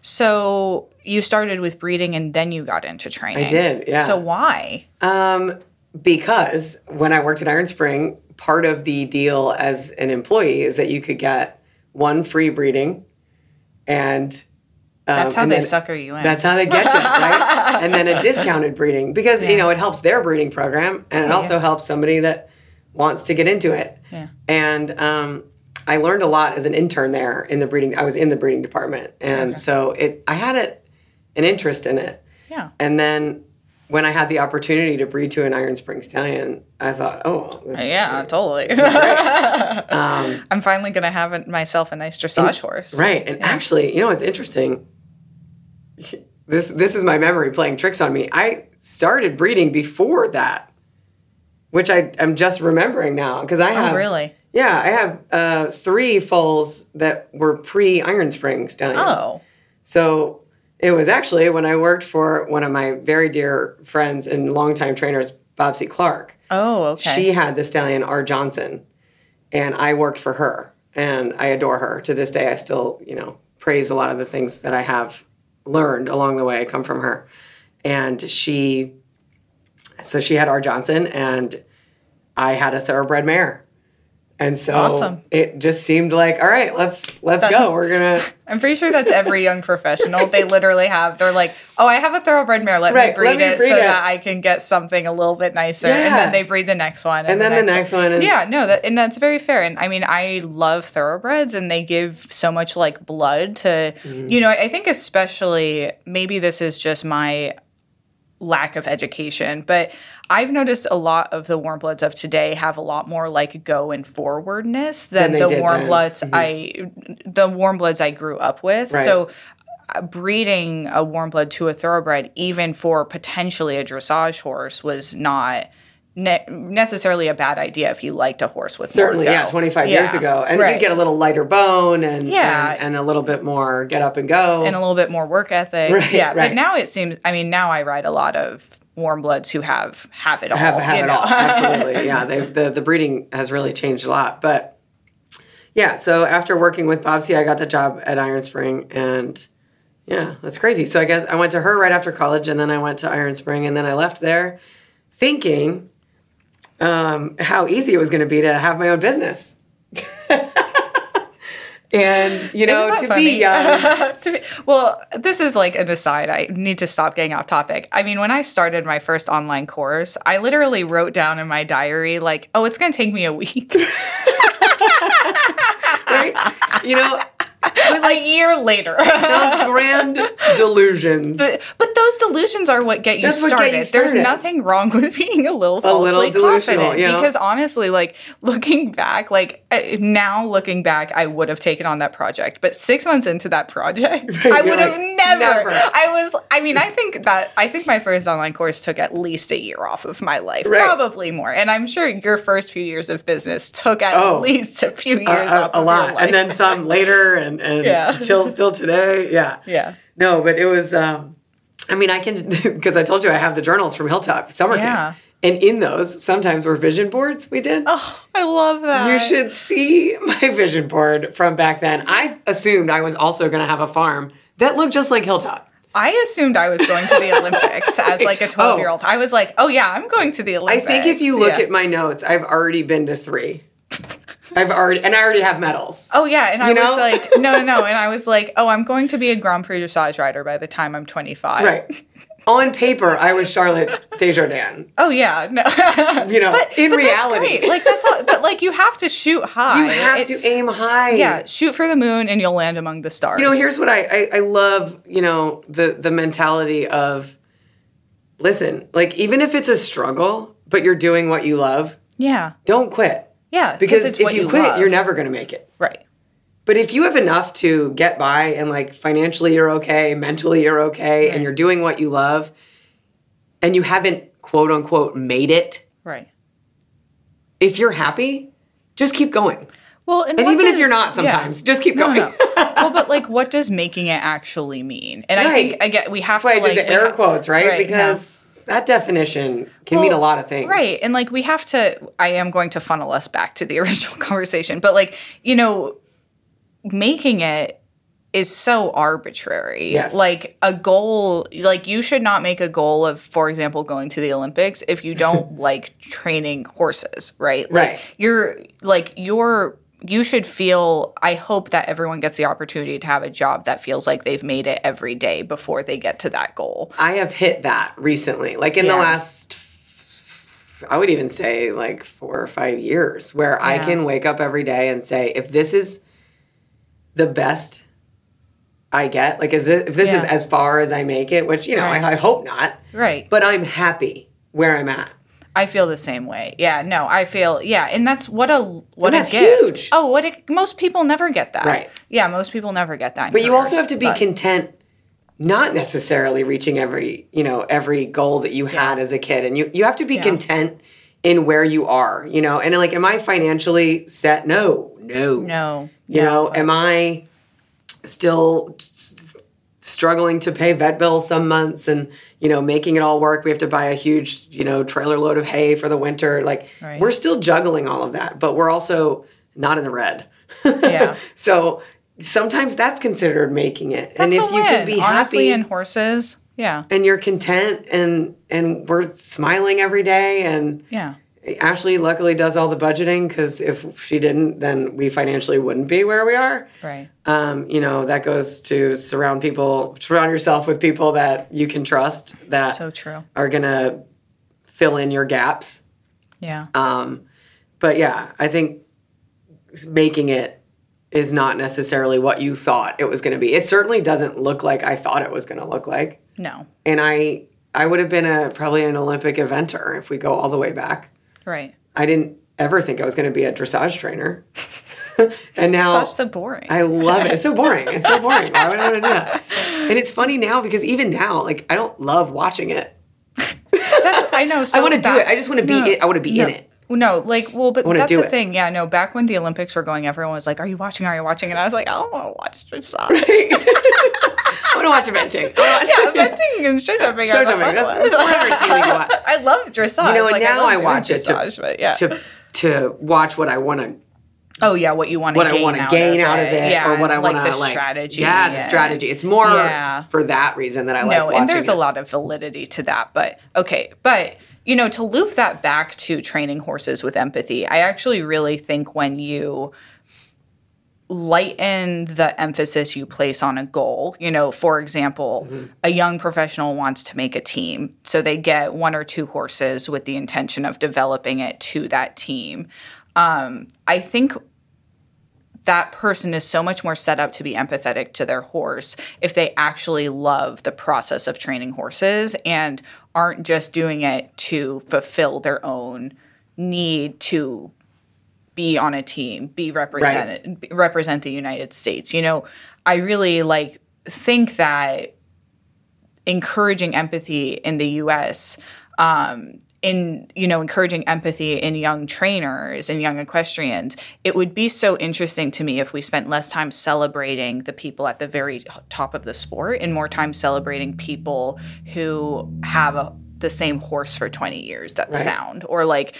so you started with breeding and then you got into training I did. Yeah. so why Um, because when I worked at Iron Spring, part of the deal as an employee is that you could get one free breeding, and um, that's how they then- sucker you in That's how they get you, right? and then a discounted breeding because you know it helps their breeding program, and it also helps somebody that wants to get into it. Yeah. And um, I learned a lot as an intern there in the breeding. I was in the breeding department, and so it I had it an interest in it. yeah And then when I had the opportunity to breed to an Iron Spring stallion, I thought, oh, is yeah great. totally Um, i'm finally gonna have myself a nice dressage horse right. And actually, you know what's interesting? This this is my memory playing tricks on me. I started breeding before that, which I am just remembering now because I have oh really yeah I have uh, three foals that were pre Iron Spring stallions. oh So it was actually when I worked for one of my very dear friends and longtime trainers, Bobsy Clark. oh okay She had the stallion R. Johnson, and I worked for her, and I adore her to this day. I still, you know, praise a lot of the things that I have learned along the way come from her, and she. So she had R. Johnson, and I had a thoroughbred mare, And so Awesome. it just seemed like, all right, let's let's go. We're gonna I'm pretty sure that's every young professional. They literally have, they're like, oh, I have a thoroughbred mare. Let Right, me let breed me it breed so it." that I can get something a little bit nicer. Yeah. And then they breed the next one. And then the next one, and- yeah, no, that, and that's very fair. And I mean, I love thoroughbreds and they give so much like blood to, Mm-hmm. you know, I think especially, maybe this is just my lack of education, but I've noticed a lot of the warm bloods of today have a lot more like go and forwardness than, Than the warm then. bloods I the warm bloods I grew up with. Right. So uh, breeding a warm blood to a thoroughbred even for potentially a dressage horse was not ne- necessarily a bad idea if you liked a horse with certainly, yeah, go. 25 Yeah, years ago. And right. you get a little lighter bone and, Yeah. and and a little bit more get up and go. and a little bit more work ethic. Right, yeah, right. but now it seems. I mean, now I ride a lot of warm bloods who have have it all. have have it know? all. Absolutely. Yeah. They've, the the breeding has really changed a lot. But yeah, so after working with bobsey I got the job at Iron Spring and yeah, that's crazy. So I guess I went to her right after college and then I went to Iron Spring and then I left there thinking um, how easy it was going to be to have my own business. and you know, to that be young, To be- well, this is like an aside. I need to stop getting off topic. I mean, when I started my first online course, I literally wrote down in my diary, like, oh, it's going to take me a week. right? You know, a year later. those grand delusions. But, but those delusions are what get you That's what started. get you There's nothing wrong with being a little falsely little delusional, confident. you know? Because honestly, like looking back, like uh, now looking back, I would have taken on that project. But six months into that project, I you're would have like, never, never. I was. I mean, I think that I think my first online course took at least a year off of my life, Right. probably more. And I'm sure your first few years of business took at Oh. least a few years a, off a lot, and then some later, and and Yeah. till still today. Yeah, yeah. No, but it was. um I mean, I can because I told you I have the journals from Hilltop Summer Yeah. Camp, and in those sometimes were vision boards we did. Oh, I love that. You should see my vision board from back then. I assumed I was also going to have a farm that looked just like Hilltop. I assumed I was going to the Olympics as like a 12 year old. I was like, oh yeah, I'm going to the Olympics. I think if you look Yeah. at my notes, I've already been to three. I've already, and I already have medals. Oh yeah, and I You was like, no, no, no, and I was like, oh, I'm going to be a Grand Prix dressage rider by the time I'm 25. Right. On paper, I was Charlotte Dujardin. Oh yeah, no. You know, but, in but reality, that's like that's all. But like you have to shoot high. you have It- to aim high. Yeah, shoot for the moon and you'll land among the stars. You know, here's what I, I I love. You know, the the mentality of, listen, like even if it's a struggle, but you're doing what you love, yeah, don't quit yeah, because if what you, quit, love. you're never going to make it. right. But if you have enough to get by and like financially you're okay, mentally you're okay, and you're doing what you love, and you haven't quote unquote made it, Right. if you're happy, just keep going. Well, and, And even if you're not yeah. sometimes, just keep going. no. well, but like, what does making it actually mean? And I think Right. I get we have That's why to I did like the air quotes, right? right, no. Because that definition can mean a lot of things. Right. And like we have to I am going to funnel us back to the original conversation, but like, you know, making it is so arbitrary. Yes. Like a goal, like you should not make a goal of, for example, going to the Olympics if you don't like training horses, right? Like Right. you're like you're you should feel I hope that everyone gets the opportunity to have a job that feels like they've made it every day before they get to that goal. I have hit that recently, like in the last, I would even say like four or five years, where I can wake up every day and say, if this is the best I get, like, is this, if this is as far as I make it, which, you know, Right. I, I hope not, Right. but I'm happy where I'm at. I feel the same way. Yeah, no, I feel yeah, and that's what a what a gift. huge. Oh, what a, most people never get that. Right. Yeah, most people never get that. But you also have to be but- content, not necessarily reaching every, you know, every goal that you had as a kid. And you, you have to be Yeah. content in where you are, you know, and like, am I financially set? No, no. no. You no, know, am I still struggling to pay vet bills some months and, you know, making it all work? We have to buy a huge, you know, trailer load of hay for the winter. Like, Right. we're still juggling all of that, but we're also not in the red. Yeah. so sometimes that's considered making it. and if you can be honestly happy in horses. Yeah. and you're content and and we're smiling every day and Yeah. Ashley luckily does all the budgeting because if she didn't, then we financially wouldn't be where we are. Right. Um, you know, that goes to surround people, surround yourself with people that you can trust that So true. are gonna fill in your gaps. Yeah. Um, but yeah, I think making it is not necessarily what you thought it was going to be. It certainly doesn't look like I thought it was going to look like. No. And I I would have been a probably an Olympic eventer if we go all the way back. Right. I didn't ever think I was going to be a dressage trainer. and now Such so boring. I love it. It's so boring. It's so boring. Why would I want to do that? And it's funny now because even now, like I don't love watching it. That's I know. So I want to do it. I just want to be No, it. I want to be no. in it. No, like, well, but that's the it. thing. Yeah, no, back when the Olympics were going, everyone was like, Are you watching? Are you watching? And I was like, I don't want to watch dressage. I want to watch eventing. Watch yeah, eventing and show jumping. Show jumping, that's- ones. it's more entertaining to watch. I love dressage. You know, and like, now love I watch it to- dressage, but yeah. to to watch what I want to oh yeah, what you want to what gain I want to out gain out of it, yeah, or what I want like to the like strategy. Yeah, the strategy. It's more Yeah. for that reason that I like. no, and there's watching a lot of validity to that. But okay, but you know, to loop that back to training horses with empathy, I actually really think when you lighten the emphasis you place on a goal. You know, for example, a young professional wants to make a team. So they get one or two horses with the intention of developing it to that team. Um, I think that person is so much more set up to be empathetic to their horse if they actually love the process of training horses and aren't just doing it to fulfill their own need to be on a team, be represented, be- represent the United States. You know, I really like think that encouraging empathy in the U.S. Um, in you know encouraging empathy in young trainers and young equestrians it would be so interesting to me if we spent less time celebrating the people at the very top of the sport and more time celebrating people who have a, the same horse for 20 years that sound or like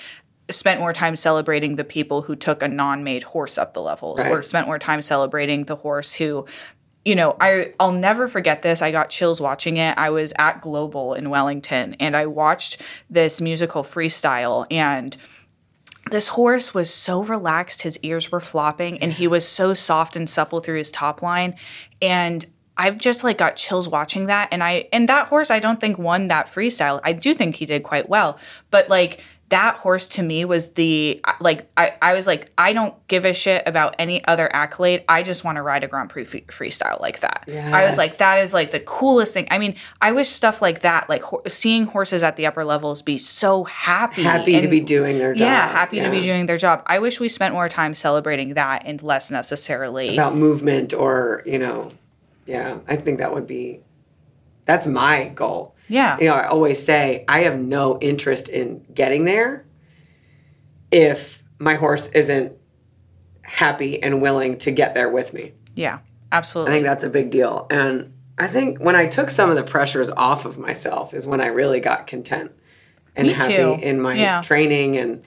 spent more time celebrating the people who took a non-made horse up the levels or spent more time celebrating the horse who you know, I I'll never forget this. I got chills watching it. I was at Global in Wellington and I watched this musical freestyle and this horse was so relaxed, his ears were flopping and he was so soft and supple through his top line and I've just like got chills watching that and I and that horse I don't think won that freestyle. I do think he did quite well, but like that horse to me was the like I, I was like I don't give a shit about any other accolade. I just want to ride a Grand Prix free- freestyle like that. I was like that is like the coolest thing. I mean, I wish stuff like that, like ho- seeing horses at the upper levels be so happy, happy to be doing their job. yeah, happy to be doing their job. I wish we spent more time celebrating that and less necessarily. about movement or you know, yeah. I think that would be that's my goal. Yeah, You know, I always say I have no interest in getting there if my horse isn't happy and willing to get there with me. yeah, absolutely. I think that's a big deal. And I think when I took some of the pressures off of myself is when I really got content and Me happy too. in my Yeah. training and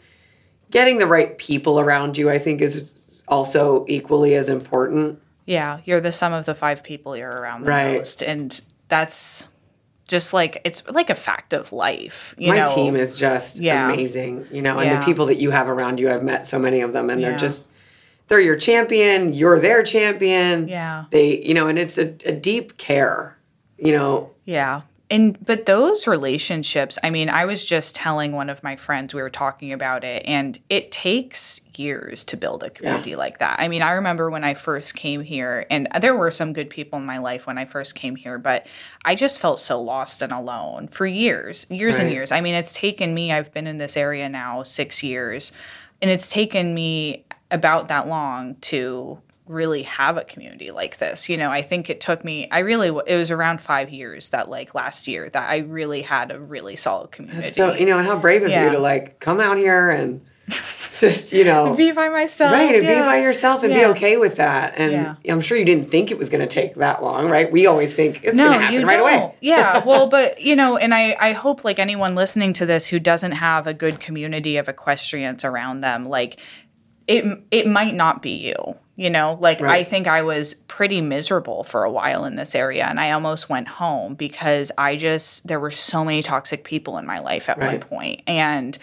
getting the right people around you, I think is also equally as important. yeah, you're the sum of the five people you're around the Right. most, and that's just like it's like a fact of life. You my know? team is just Yeah. amazing, you know, and Yeah. the people that you have around you, I've met so many of them and Yeah. they're just they're your champion, you're their champion. Yeah. They, you know, and it's a, a deep care, you know, Yeah. And but those relationships, I mean, I was just telling one of my friends, we were talking about it, and it takes years to build a community like that. I mean, I remember when I first came here, and there were some good people in my life when I first came here, but I just felt so lost and alone for years, years and years. I mean, it's taken me, I've been in this area now six years, and it's taken me about that long to really have a community like this. You know, I think it took me I really it was around 5 years that like last year that I really had a really solid community. So you know, and how brave of Yeah. you to like come out here and just you know, be by myself. right, and yeah. be by yourself and be okay with that. And Yeah. I'm sure you didn't think it was going to take that long, right? We always think it's going to happen right away. yeah, well, but you know, and I I hope like anyone listening to this who doesn't have a good community of equestrians around them, like it it might not be you. You know, like Right. I think I was pretty miserable for a while in this area and I almost went home because I just, there were so many toxic people in my life at one point and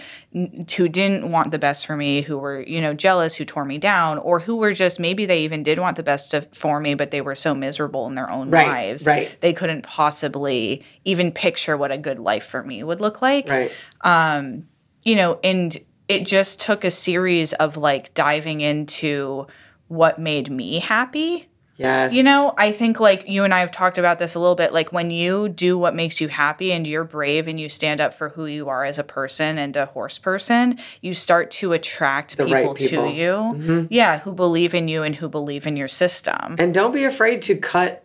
who didn't want the best for me, who were, you know, jealous, who tore me down, or who were just maybe they even did want the best of, for me, but they were so miserable in their own Right, lives. right. They couldn't possibly even picture what a good life for me would look like Right. Um, you know, and it just took a series of like diving into what made me happy. Yes. You know, I think like you and I have talked about this a little bit. Like when you do what makes you happy and you're brave and you stand up for who you are as a person and a horse person, you start to attract people, right people. to you. Mm-hmm. Yeah, who believe in you and who believe in your system. And don't be afraid to cut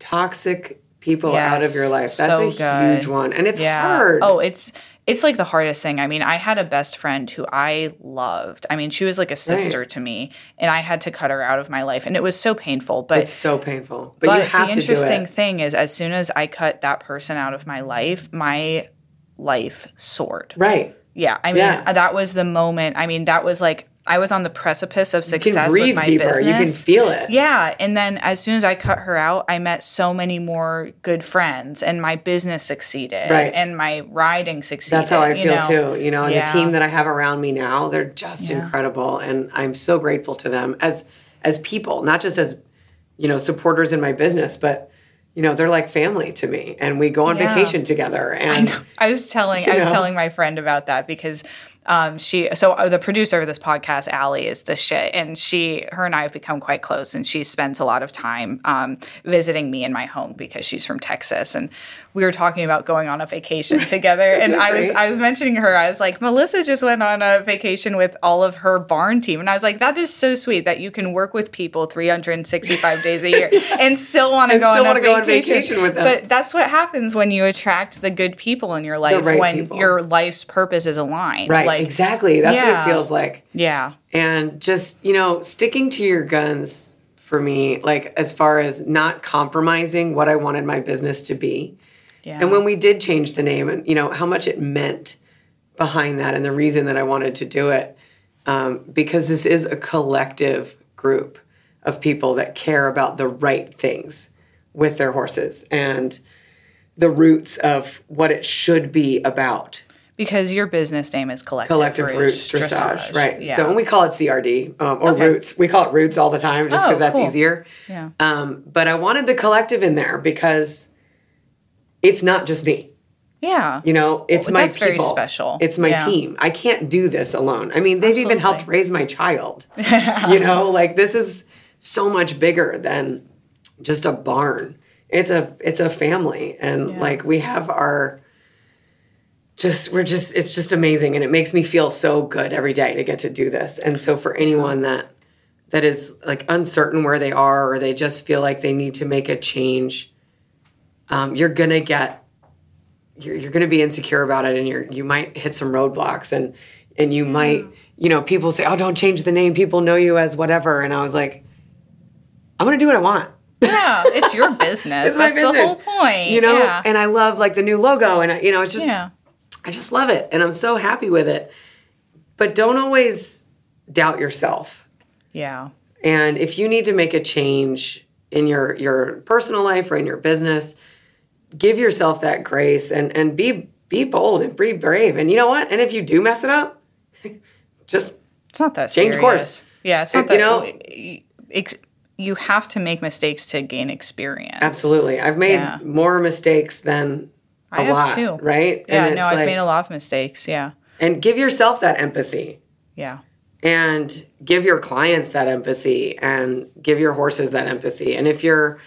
toxic people out of your life. That's so a good. huge one. And it's yeah. hard. Oh, it's it's like the hardest thing. I mean, I had a best friend who I loved. I mean, she was like a sister to me, and I had to cut her out of my life, and it was so painful. But it's so painful. But, but you have the to interesting do it. thing is, as soon as I cut that person out of my life, my life soared. Right. Yeah, I mean, Yeah. that was the moment. I mean, that was like I was on the precipice of You can success with my deeper. business. You can feel it. Yeah, and then as soon as I cut her out, I met so many more good friends, and my business succeeded, Right. and my riding succeeded. That's how I you feel know? too. You know, and Yeah. the team that I have around me now, they're just Yeah. incredible. And I'm so grateful to them as as people, not just as, you know, supporters in my business, but you know, they're like family to me. And we go on Yeah. vacation together. And I was telling I was know? telling my friend about that because um, she so uh, the producer of this podcast, Allie, is the shit, and she her and I have become quite close, and she spends a lot of time um, visiting me in my home because she's from Texas, and we were talking about going on a vacation together, and I was? I was mentioning her, I was like, Melissa just went on a vacation with all of her barn team, and I was like, that is so sweet that you can work with people 365 days a year and still want to go on a go on vacation. with them. But that's what happens when you attract the good people in your life right when people. your life's purpose is aligned. right, Like, exactly. That's what it feels like. yeah. and just you know sticking to your guns for me like as far as not compromising what i wanted my business to be Yeah. and when we did change the name and you know how much it meant behind that and the reason that i wanted to do it um, because this is a collective group of people that care about the right things with their horses and the roots of what it should be about because your business name is Collective, collective roots dressage, right? Yeah. So when we call it CRD um, or Okay. roots, we call it roots all the time just Oh, because that's cool. easier. yeah. Um, but I wanted the collective in there because it's not just me. Yeah. You know, it's Well, my that's very people. special. It's my Yeah. team. I can't do this alone. I mean, they've even helped raise my child. you know, like this is so much bigger than just a barn. It's a it's a family, and Yeah. like we have our. Just we're just it's just amazing, and it makes me feel so good every day to get to do this. And so for anyone that that is like uncertain where they are, or they just feel like they need to make a change, um, you're gonna get you're, you're going to be insecure about it and you're you might hit some roadblocks and and you might you know people say oh don't change the name people know you as whatever and i was like i'm going to do what i want yeah. It's your business. It's that's the whole point. you know Yeah. and i love like the new logo and I, you know it's just yeah. i just love it and i'm so happy with it but don't always doubt yourself Yeah. and if you need to make a change in your your personal life or in your business give yourself that grace and and be be bold and be brave and you know what and if you do mess it up just It's not that Change serious. course. Yeah. It's not You that. know- ex- you have to make mistakes to gain experience. absolutely i've made Yeah. more mistakes than a I have lot too. right Yeah. No, I've like- made a lot of mistakes. Yeah. and give yourself that empathy Yeah. and give your clients that empathy and give your horses that empathy. And if you're,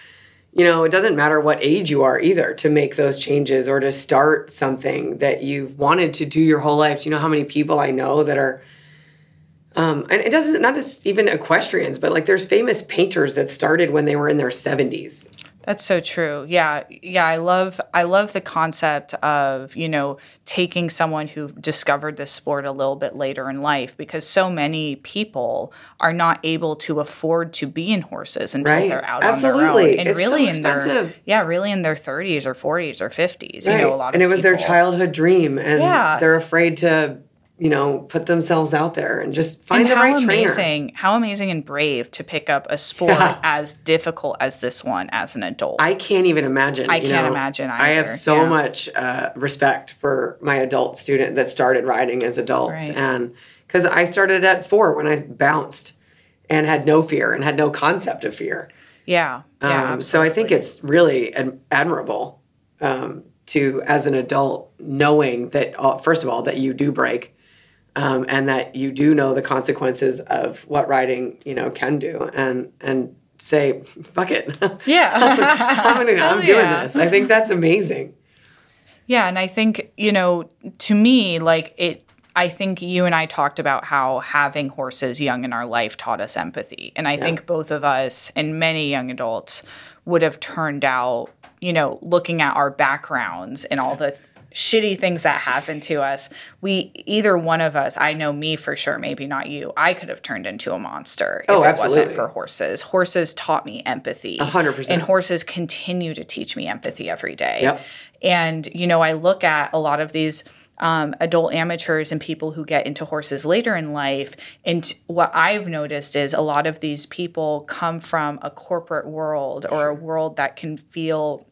you know, it doesn't matter what age you are either to make those changes or to start something that you've wanted to do your whole life. Do you know how many people I know that are, um, and it doesn't, not just even equestrians, but like there's famous painters that started when they were in their 70s. That's so true. Yeah. Yeah, I love I love the concept of, you know, taking someone who discovered this sport a little bit later in life because so many people are not able to afford to be in horses until Right. they're out on their Absolutely. own. And It's so really in their expensive. Yeah, really in their 30s or 40s or 50s. You know, a lot of and it was their childhood dream and Yeah. they're afraid to you know, put themselves out there and just find and the how right trainer. how amazing and brave to pick up a sport Yeah. as difficult as this one as an adult. I can't even imagine. I can't know. imagine I have so yeah. much uh, respect for my adult student that started riding as adults, Right. and because I started at four when I bounced and had no fear and had no concept of fear. yeah, yeah. Um, so I think it's really ad- admirable um, to, as an adult, knowing that uh, first of all that you do break, um, and that you do know the consequences of what riding, you know, can do, and and say, fuck it, yeah. I'm, gonna, I'm doing yeah. this. I think that's amazing. Yeah, and I think, you know, to me, like it I think you and I talked about how having horses young in our life taught us empathy. And I think both of us and many young adults would have turned out, you know, looking at our backgrounds and all the shitty things that happened to us. We either one of us, I know me for sure, maybe not you, I could have turned into a monster if Oh, it wasn't for horses. Horses taught me empathy. A hundred percent. And horses continue to teach me empathy every day. Yep. And, you know, I look at a lot of these um, adult amateurs and people who get into horses later in life. And what I've noticed is a lot of these people come from a corporate world or a world that can feel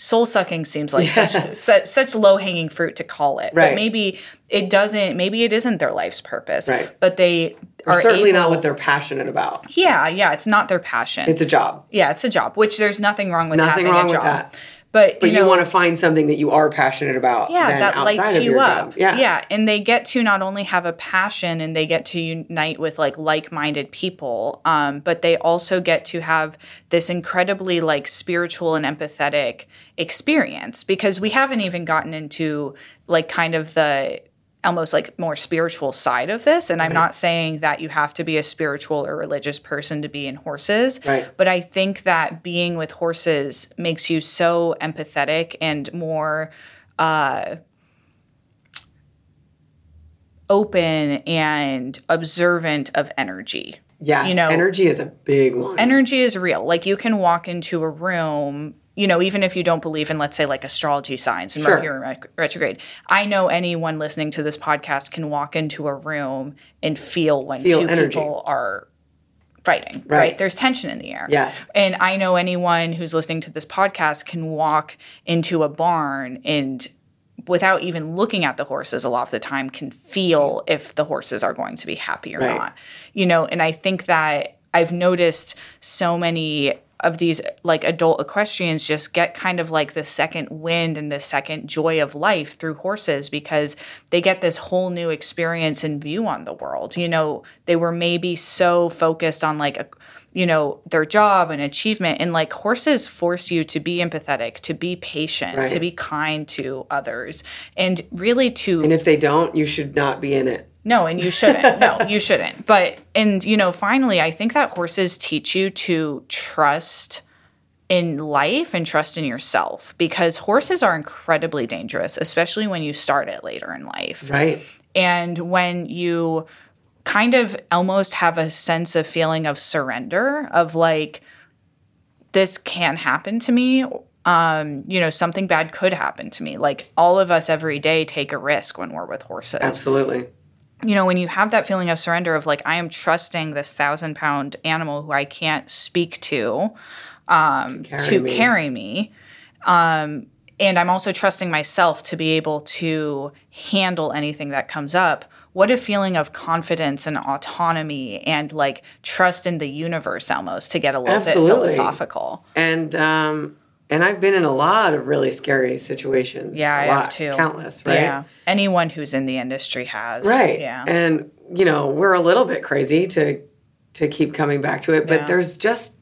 soul sucking seems like such, such such low hanging fruit to call it. Right. But maybe it doesn't. Maybe it isn't their life's purpose. Right. But they are Certainly not what they're passionate about. Yeah, yeah. It's not their passion. It's a job. yeah, it's a job. Which there's nothing wrong with Nothing having wrong a with job. that. But, But you you, want to find something that you are passionate about. yeah then that lights of you up Job. Yeah. yeah and they get to not only have a passion and they get to unite with like like-minded people um, but they also get to have this incredibly like spiritual and empathetic experience because we haven't even gotten into like kind of the almost like more spiritual side of this and i'm not saying that you have to be a spiritual or religious person to be in horses Right. but i think that being with horses makes you so empathetic and more uh, open and observant of energy. Yes. You know- energy is a big one. Energy is real. Like you can walk into a room, you know, even if you don't believe in, let's say, like astrology signs and Sure. Mercury ret- retrograde. I know anyone listening to this podcast can walk into a room and feel when Feel two energy. people are fighting, right. Right. There's tension in the air. Yes. And I know anyone who's listening to this podcast can walk into a barn and without even looking at the horses a lot of the time can feel if the horses are going to be happy or Right. not. You know, and I think that I've noticed so many of these like adult equestrians just get kind of like the second wind and the second joy of life through horses because they get this whole new experience and view on the world. You know, they were maybe so focused on like a you know their job and achievement and like horses force you to be empathetic to be patient to be kind to others and really to and if they don't, you should not be in it. No, and you shouldn't. no, you shouldn't. But and you know, finally, I think that horses teach you to trust in life and trust in yourself because horses are incredibly dangerous, especially when you start it later in life. Right. And when you kind of almost have a sense of feeling of surrender of like this can happen to me um you know something bad could happen to me like all of us every day take a risk when we're with horses Absolutely. You know, when you have that feeling of surrender of like, I am trusting this thousand pound animal who I can't speak to um, carry to me. carry me. Um, and I'm also trusting myself to be able to handle anything that comes up. What a feeling of confidence and autonomy and like trust in the universe almost to get a little Absolutely. bit philosophical. And um and I've been in a lot of really scary situations. Yeah, I I have too. Countless, right? Yeah. Anyone who's in the industry has. Right. Yeah. And you know, we're a little bit crazy to to keep coming back to it, but Yeah. there's just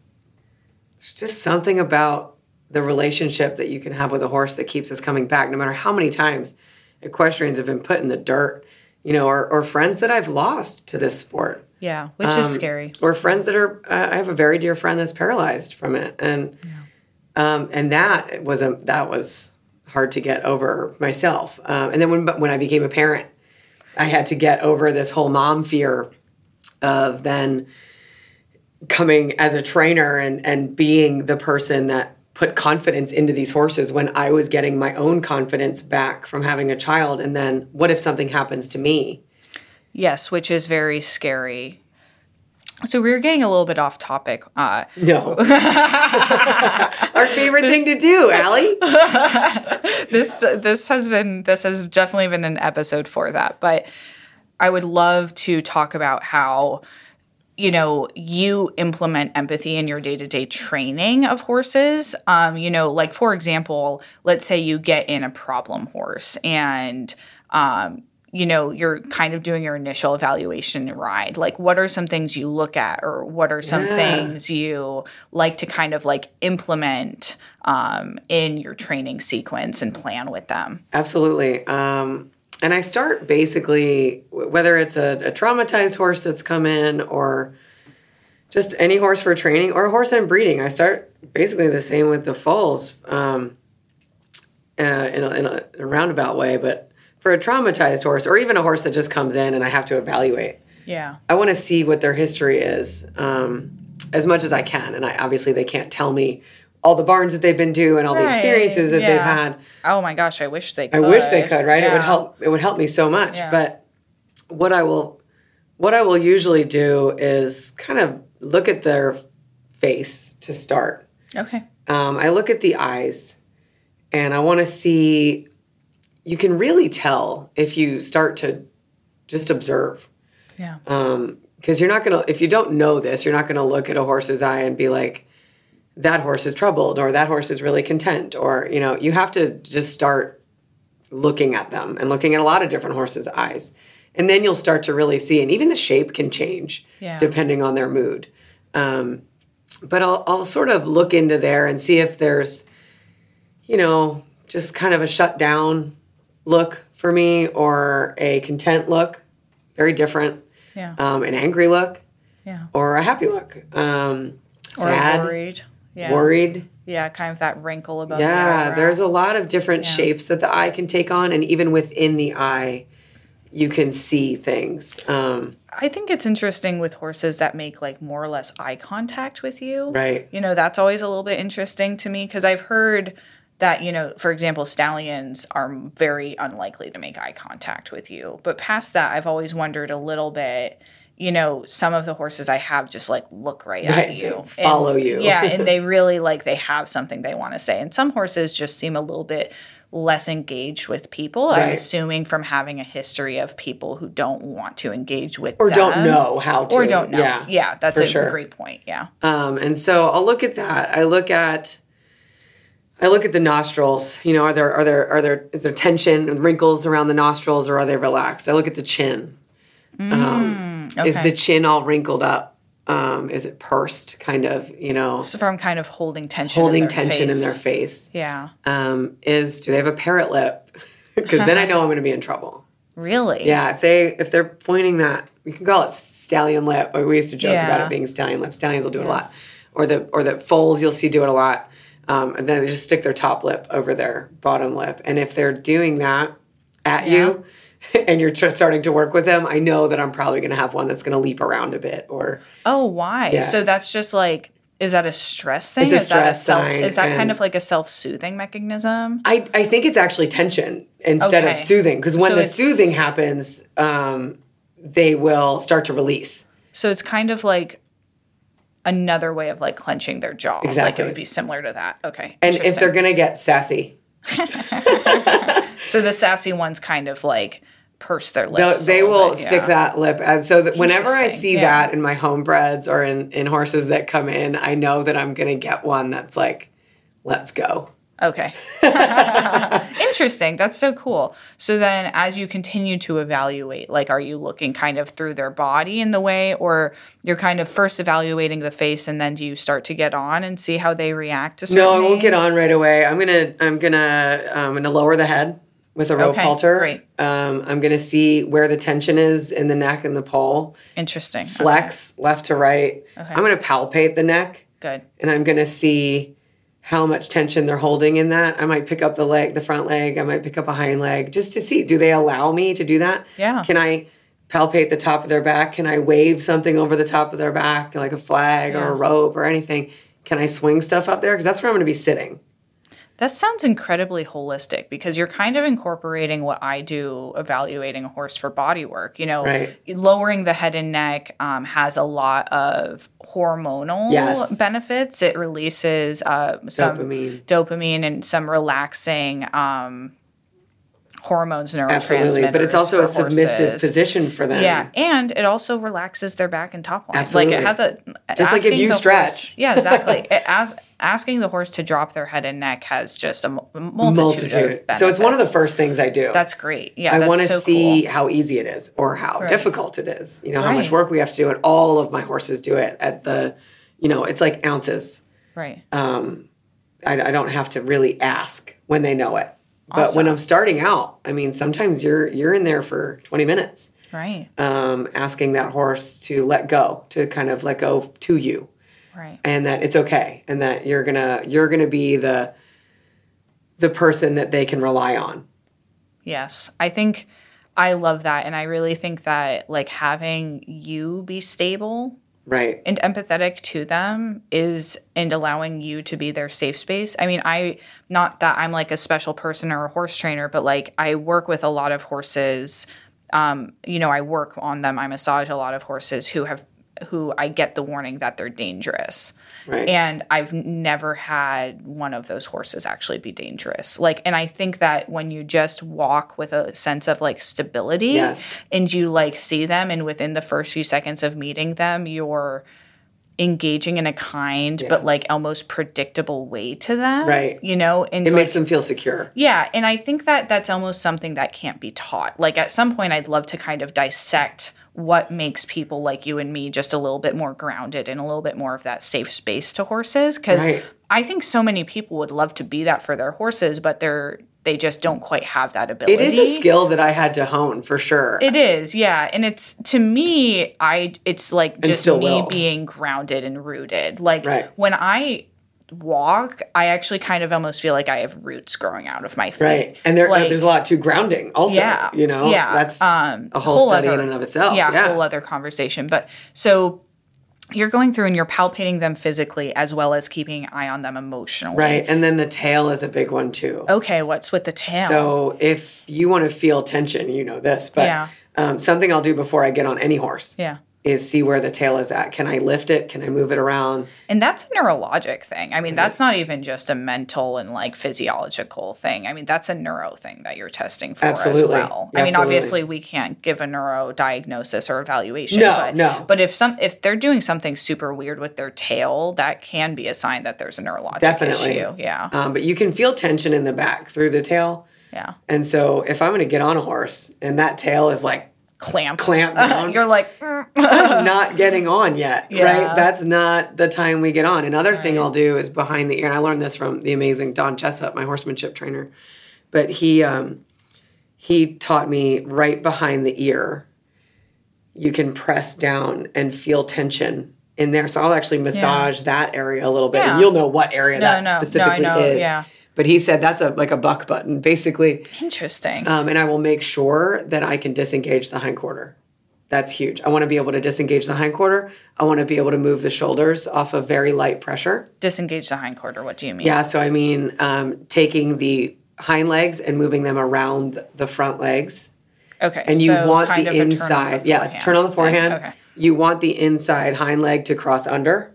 there's just something about the relationship that you can have with a horse that keeps us coming back no matter how many times equestrians have been put in the dirt, you know, or, or friends that I've lost to this sport. yeah. Which is scary. or friends that are uh, i have a very dear friend that's paralyzed from it and um, and that was a that was hard to get over myself. Um, and then when when i became a parent i had to get over this whole mom fear of then coming as a trainer and and being the person that put confidence into these horses when i was getting my own confidence back from having a child. And then what if something happens to me? Yes, which is very scary. So we were getting a little bit off topic. Uh, No. Our favorite thing to do, Allie. this this has been this has definitely been an episode for that, but I would love to talk about how you know you implement empathy in your day-to-day training of horses um, you know like for example let's say you get in a problem horse and um, you know you're kind of doing your initial evaluation ride like what are some things you look at or what are some Yeah. things you like to kind of like implement um, in your training sequence and plan with them Absolutely. Um, and I start basically, whether it's a, a traumatized horse that's come in or just any horse for training or a horse I'm breeding, I start basically the same with the foals um, uh, in, a, in, a, in a roundabout way. But for a traumatized horse or even a horse that just comes in and I have to evaluate, yeah I want to see what their history is um, as much as I can. And I obviously they can't tell me all the barns that they've been to and all the experiences that they've had. oh my gosh i wish they I could wish they could, right? It would help. It would help me so much. Yeah. But what I will, what I will usually do is kind of look at their face to start. okay Um, I look at the eyes, and I want to see. You can really tell if you start to just observe, yeah because you're not gonna. If you don't know this, you're not gonna look at a horse's eye and be like, "That horse is troubled," or "That horse is really content," or you know, you have to just start looking at them and looking at a lot of different horses' eyes. And then you'll start to really see, and even the shape can change Yeah. depending on their mood. Um, but I'll, I'll sort of look into there and see if there's, you know, just kind of a shut down look for me or a content look, very different, yeah um, an angry look yeah or a happy look, um, or sad, worried yeah worried. yeah kind of that wrinkle above the Yeah, eyebrow. there's a lot of different Yeah. shapes that the eye can take on, and even within the eye, you can see things. Um, I think it's interesting with horses that make like more or less eye contact with you. right. You know, that's always a little bit interesting to me because I've heard that, you know, for example, stallions are very unlikely to make eye contact with you. But past that, I've always wondered a little bit, you know, some of the horses I have just like look right, Right, at you. follow And- you. Yeah. And they really like, they have something they want to say. And some horses just seem a little bit less engaged with people. I'm assuming from having a history of people who don't want to engage with Or don't know how to. or don't know. Yeah. Yeah, that's a sure. great point. Yeah. Um, and so I'll look at that. I look at. I look at the nostrils. You know, are there are there are there is there tension and wrinkles around the nostrils, or are they relaxed? I look at the chin. Um, Is the chin all wrinkled up? Um, is it pursed? Kind of. You know, So from kind of holding tension, holding in their tension face. in their face. Yeah. um, is do they have a parrot lip? Because then I know I'm going to be in trouble. Really? Yeah, if they if they're pointing that, you can call it stallion lip. We used to joke about it being stallion lip. Stallions will do it a lot, or the or the foals you'll see do it a lot. Um, and then they just stick their top lip over their bottom lip. And if they're doing that at you, and you're tr- starting to work with them, I know that I'm probably going to have one that's going to leap around a bit, or Oh, why? Yeah. So that's just like, is that a stress thing? It's a is that stress self, sign, Is that kind of like a self-soothing mechanism? I, I think it's actually tension instead Okay. of soothing because when So the soothing happens, um, they will start to release. So it's kind of like another way of like clenching their jaw. Like Exactly. it would be similar to that. Okay. And if they're gonna get sassy, so the sassy ones kind of like purse their lips. a they will bit, stick yeah. that lip. And so that whenever I see yeah. that in my home breds or in, in horses that come in, I know that I'm gonna get one that's like, let's go. Okay. Interesting. That's so cool. So then as you continue to evaluate, like are you looking kind of through their body in the way or you're kind of first evaluating the face and then do you start to get on and see how they react to certain No, I won't get on right away. I'm gonna I'm gonna I'm gonna lower the head with a rope Okay, halter. great. Um, I'm gonna see where the tension is in the neck and the poll. Interesting. Flex left to right. Okay. I'm gonna palpate the neck. Good. and I'm gonna see how much tension they're holding in that. I might pick up the leg, the front leg. I might pick up a hind leg just to see do they allow me to do that? Yeah. Can I palpate the top of their back? Can I wave something over the top of their back, like a flag or a rope or anything? Can I swing stuff up there? Because that's where I'm going to be sitting. That sounds incredibly holistic because you're kind of incorporating what I do evaluating a horse for body work. You know, Right. lowering the head and neck um, has a lot of hormonal Yes. benefits. It releases uh, some Dopamine. dopamine and some relaxing um, hormones, neurotransmitters. Absolutely. But it's also a submissive horses. position for them. Yeah, and it also relaxes their back and top line. Absolutely. Like it has a Just like if you stretch. horse- yeah, exactly. it, as asking the horse to drop their head and neck has just a mul- multitude. Of Multitude. So it's one of the first things I do. That's great. Yeah, I want to so see cool. how easy it is or how difficult it is. You know, how much work we have to do. And all of my horses do it at the, you know, it's like ounces. Right. Um, I, I don't have to really ask when they know it. But when I'm starting out, I mean, sometimes you're you're in there for 20 minutes, Right. um, asking that horse to let go, to kind of let go to you, Right. and that it's okay, and that you're gonna you're gonna be the the person that they can rely on. Yes. I think I love that. And I really think that like having you be stable Right. and empathetic to them is and allowing you to be their safe space. I mean, I not that I'm like a special person or a horse trainer, but like I work with a lot of horses. Um, you know, I work on them. I massage a lot of horses who have who I get the warning that they're dangerous. Right. And I've never had one of those horses actually be dangerous. Like, and I think that when you just walk with a sense of like stability Yes. and you like see them, and within the first few seconds of meeting them, you're engaging in a kind but like almost predictable way to them. Right. You know, and it like, makes them feel secure. yeah, and I think that that's almost something that can't be taught. Like at some point, I'd love to kind of dissect what makes people like you and me just a little bit more grounded and a little bit more of that safe space to horses. Because Right. I think so many people would love to be that for their horses, but they're they just don't quite have that ability. It is a skill that I had to hone for sure. It is, yeah, and it's to me, I it's like just me will. being grounded and rooted. Like Right. when I walk, I actually kind of almost feel like I have roots growing out of my feet. right. And there, Like- there's a lot to grounding also. Yeah, You know, yeah, that's um, a whole, study other- in and of itself. Yeah, Yeah. whole other conversation. But so you're going through and you're palpating them physically as well as keeping an eye on them emotionally. Right. And then the tail is a big one too. Okay, what's with the tail? So if you want to feel tension, you know this, but Yeah. um, something I'll do before I get on any horse yeah. Is see where the tail is at. Can I lift it? Can I move it around? And that's a neurologic thing. I mean, that's not even just a mental and like physiological thing. I mean, that's a neuro thing that you're testing for as Absolutely. well. I mean, obviously we can't give a neuro diagnosis or evaluation. No, but, no. But if some if they're doing something super weird with their tail, that can be a sign that there's a neurologic Definitely. issue. Yeah. Um, but you can feel tension in the back through the tail. Yeah. And so if I'm going to get on a horse and that tail is like Clamp. clamp down, you're like. I'm not getting on yet, Yeah. right? That's not the time we get on. Another thing I'll do is behind the ear. And I learned this from the amazing Don Jessup, my horsemanship trainer. But he um, he taught me right behind the ear. You can press down and feel tension in there. So I'll actually massage that area a little bit, Yeah. and you'll know what area No, that no, no, I specifically know, is. yeah. But he said that's a like a buck button, basically. interesting. Um, and I will make sure that I can disengage the hindquarter. That's huge. I want to be able to disengage the hindquarter. I want to be able to move the shoulders off of very light pressure. Disengage the hindquarter. What do you mean? Yeah, so I mean, um, taking the hind legs and moving them around the front legs. Okay. And you so want kind the of a turn the inside. yeah, turn on the forehand. Okay. You want the inside hind leg to cross under,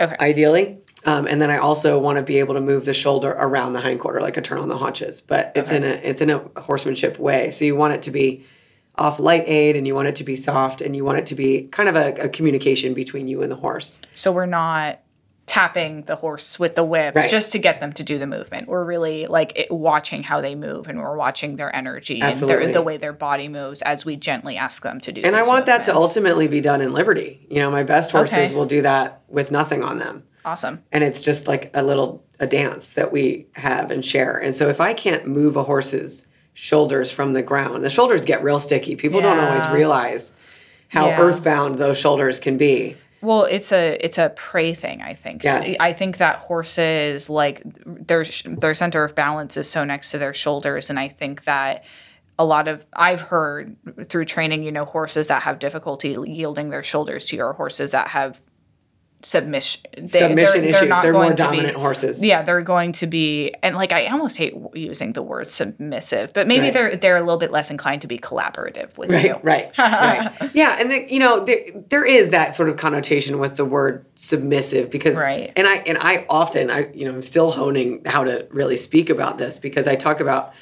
Okay. ideally. Um, and then I also want to be able to move the shoulder around the hindquarter, like a turn on the haunches. But it's in a it's in a horsemanship way. So you want it to be off light aid, and you want it to be soft, and you want it to be kind of a, a communication between you and the horse. So we're not tapping the horse with the whip Right. just to get them to do the movement. We're really like it, watching how they move and we're watching their energy Absolutely. and their, the way their body moves as we gently ask them to do And I want that to ultimately be done in liberty. You know, my best horses Okay. will do that with nothing on them. Awesome. and it's just like a little a dance that we have and share. And so if I can't move a horse's shoulders from the ground, the shoulders get real sticky. People don't always realize how Yeah. earthbound those shoulders can be. Well, it's a it's a prey thing. I think. Yes. I think that horses like their their center of balance is so next to their shoulders, and I think that a lot of I've heard through training, you know, horses that have difficulty yielding their shoulders to your horses that have submission. They, Submission they're, issues. They're, not They're going more to dominant be, horses. Yeah, they're going to be, and like I almost hate using the word submissive, but maybe Right. they're they're a little bit less inclined to be collaborative with you. Right, right, right. Yeah, and the, you know there, there is that sort of connotation with the word submissive because, Right. And I and I often I you know I'm still honing how to really speak about this because I talk about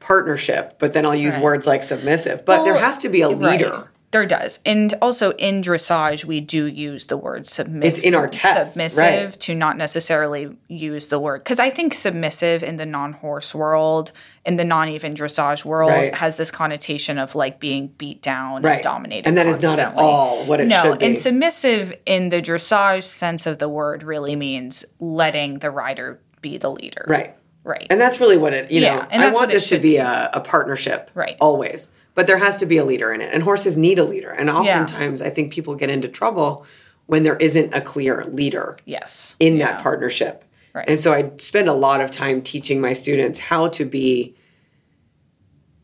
partnership, but then I'll use Right. words like submissive. But there has to be a Right. leader. There does. And also in dressage, we do use the word submissive. It's in our test, Submissive right. to not necessarily use the word. Because I think submissive in the non horse world, in the non even dressage world, Right. has this connotation of like being beat down Right. and dominated. And that is not at all what it no, should be. No, and submissive in the dressage sense of the word really means letting the rider be the leader. Right. Right. And that's really what it, you Yeah, know, and I want this to should be a, a partnership. Right. Always. But there has to be a leader in it. And horses need a leader. And oftentimes I think people get into trouble when there isn't a clear leader yes. in that partnership. Right. And so I spend a lot of time teaching my students how to be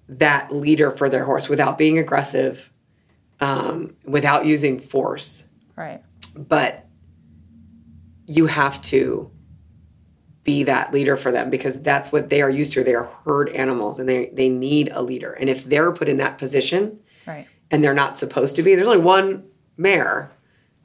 that leader for their horse without being aggressive, um, without using force. Right. But you have to be that leader for them because that's what they are used to. They are herd animals and they, they need a leader. And if they're put in that position Right. and they're not supposed to be, there's only one mare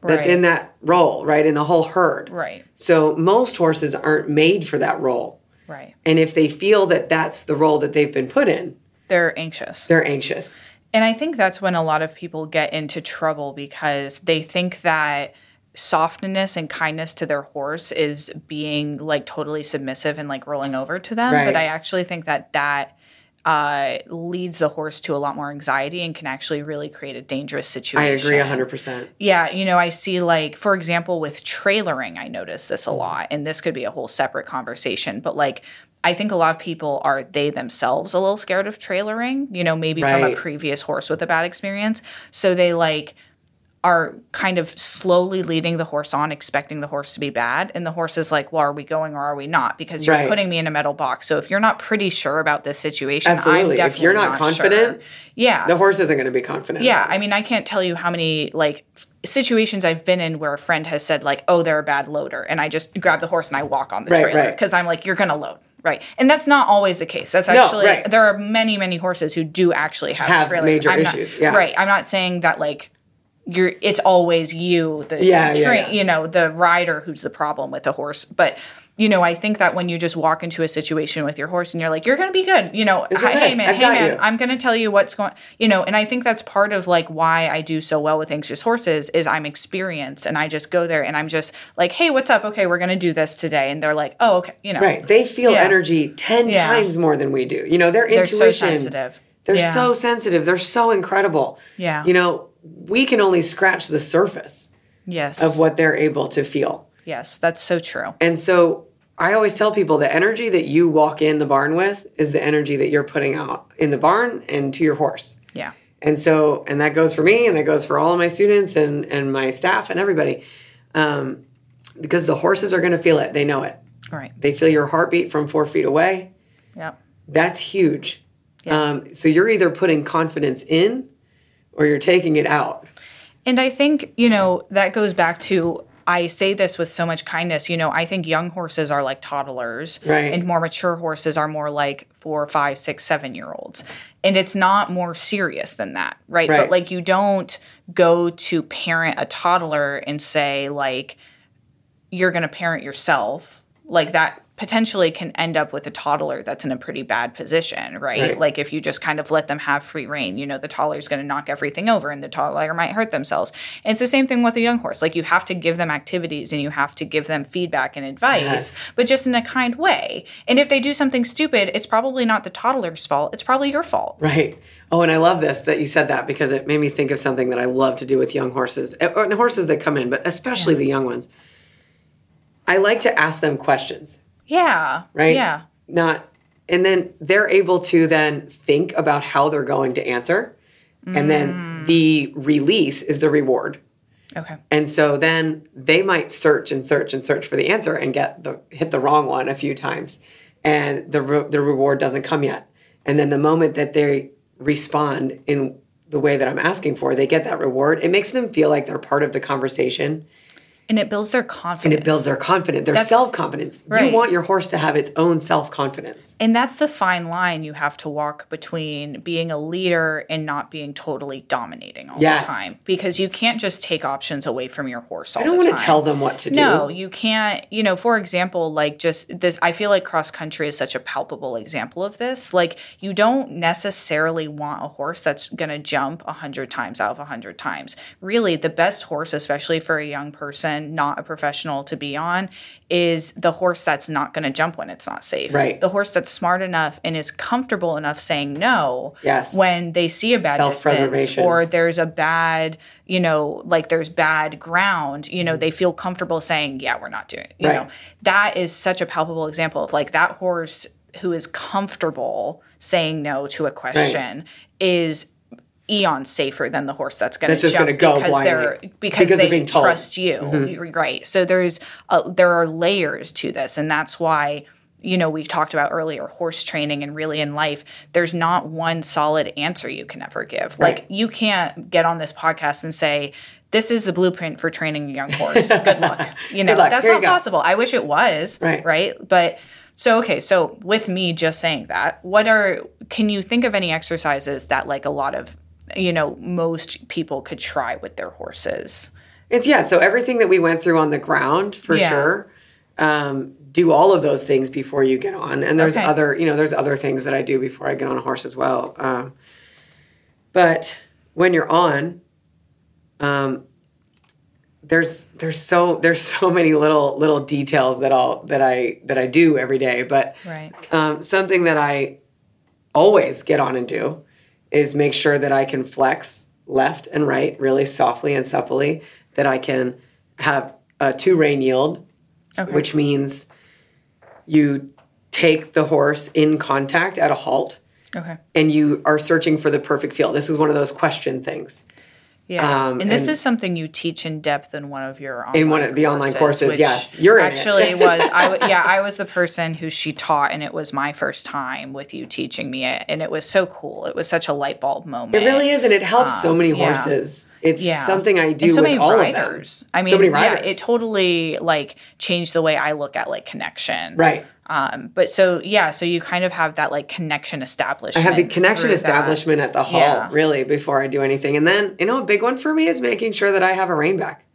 that's Right. in that role, right? In the whole herd. Right. So most horses aren't made for that role. Right. And if they feel that that's the role that they've been put in, They're anxious. they're anxious. And I think that's when a lot of people get into trouble because they think that softness and kindness to their horse is being like totally submissive and like rolling over to them. Right. But I actually think that that uh, leads the horse to a lot more anxiety and can actually really create a dangerous situation. I agree 100%. Yeah, you know, I see like for example with trailering, I notice this a lot, and this could be a whole separate conversation. But like, I think a lot of people are they themselves a little scared of trailering. You know, maybe from a previous horse with a bad experience, so they like are kind of slowly leading the horse on, expecting the horse to be bad, and the horse is like, "Well, are we going or are we not?" Because you're Right. putting me in a metal box. So if you're not pretty sure about this situation, Absolutely. I'm If you're definitely not confident, sure. yeah, The horse isn't going to be confident. yeah, I mean, I can't tell you how many like situations I've been in where a friend has said like, "Oh, they're a bad loader," and I just grab the horse and I walk on the Right, trailer right. because I'm like, "You're gonna load." Right. And that's not always the case. That's actually right. there are many, many horses who do actually have, Have trailer. major I'm not- issues, yeah. Right. I'm not saying that like you're it's always you, the Yeah, yeah, yeah. you know, the rider who's the problem with the horse. But you know, I think that when you just walk into a situation with your horse and you're like, you're gonna be good, you know, It's hi- okay. hey man, I've hey man you. i'm going to tell you what's going, you know, and I think that's part of like why I do so well with anxious horses is I'm experienced and I just go there and I'm just like, hey, what's up? Okay, we're going to do this today, and they're like, oh, okay, you know, Right. They feel Yeah. energy 10 Yeah. times more than we do. You know, their intuition they're so sensitive. They're so sensitive. They're so incredible. Yeah. You know, we can only scratch the surface yes, of what they're able to feel. yes, that's so true. And so I always tell people the energy that you walk in the barn with is the energy that you're putting out in the barn and to your horse. Yeah, And so, and that goes for me and that goes for all of my students and, and my staff and everybody. Um, because the horses are going to feel it. They know it. right They feel your heartbeat from four feet away. yeah, That's huge. Yeah. Um, so you're either putting confidence in or you're taking it out. And I think, you know, that goes back to I say this with so much kindness. You know, I think young horses are like toddlers, Right. and more mature horses are more like four, five, six, seven year olds. And it's not more serious than that, right? Right. But like, you don't go to parent a toddler and say, like, you're going to parent yourself. Like, that potentially can end up with a toddler that's in a pretty bad position, right? Right. Like, if you just kind of let them have free reign, you know, the toddler's going to knock everything over and the toddler might hurt themselves. And it's the same thing with a young horse. Like, you have to give them activities and you have to give them feedback and advice, Yes. but just in a kind way. And if they do something stupid, it's probably not the toddler's fault, it's probably your fault. Right. Oh, and I love this that you said that because it made me think of something that I love to do with young horses eh, or horses that come in, but especially the young ones. I like to ask them questions, Yeah. right? Yeah. Not, and then they're able to then think about how they're going to answer. And Mm. then the release is the reward. Okay. And so then they might search and search and search for the answer and get the hit the wrong one a few times, and the re- the reward doesn't come yet. And then the moment that they respond in the way that I'm asking for, they get that reward. It makes them feel like they're part of the conversation, and it builds their confidence. and it builds their confidence, their self confidence. right. You want your horse to have its own self confidence. And that's the fine line you have to walk between being a leader and not being totally dominating all Yes. the time. Because you can't just take options away from your horse all I don't want to tell them what to do. No, you can't. You know, for example, like just this, I feel like cross country is such a palpable example of this. Like, you don't necessarily want a horse that's going to jump 100 times out of 100 times. Really, the best horse, especially for a young person, not a professional to be on, is the horse that's not going to jump when it's not safe. Right. The horse that's smart enough and is comfortable enough saying no Yes. when they see a bad distance or there's a bad, you know, like there's bad ground, you know, mm-hmm. they feel comfortable saying, yeah, we're not doing it. You Right. know, that is such a palpable example of like that horse who is comfortable saying no to a question is eons safer than the horse that's going to jump gonna go because they're because, Because they. Mm-hmm. trust you. You're right. So there's a, there are layers to this and that's why you know we talked about earlier horse training and really in life there's not one solid answer you can ever give. Like you can't get on this podcast and say this is the blueprint for training a young horse. Good luck. You know luck. that's Here not possible. I wish it was Right. right? But so okay so with me just saying that what are can you think of any exercises that like a lot of you know most people could try with their horses It's yeah. So everything that we went through on the ground for Yeah. sure. Um, do all of those things before you get on, and there's Okay. other you know there's other things that I do before I get on a horse as well. Um, but when you're on, um, there's there's so there's so many little little details that I'll that I that I do every day. But right um, something that I always get on and do is make sure that I can flex left and right really softly and supplely, that I can have a two rein yield, okay which means you take the horse in contact at a halt okay and you are searching for the perfect feel. This is one of those question things. Yeah, Um, and this and- is something you teach in depth in one of your online In one of the online courses, yes. You're in it. actually was I w- yeah I was the person who she taught, and it was my first time with you teaching me it, and it was so cool. It was such a light bulb moment. It really is, and it helps so many Um, yeah. horses. It's Yeah. something I do and so with many all riders. of them. I mean, so many yeah, it totally like changed the way I look at like connection. right. Um, but so yeah, so you kind of have that like connection established. I have the connection establishment at the hall Yeah. really before I do anything. And then, you know, a big one for me is making sure that I have a rein back.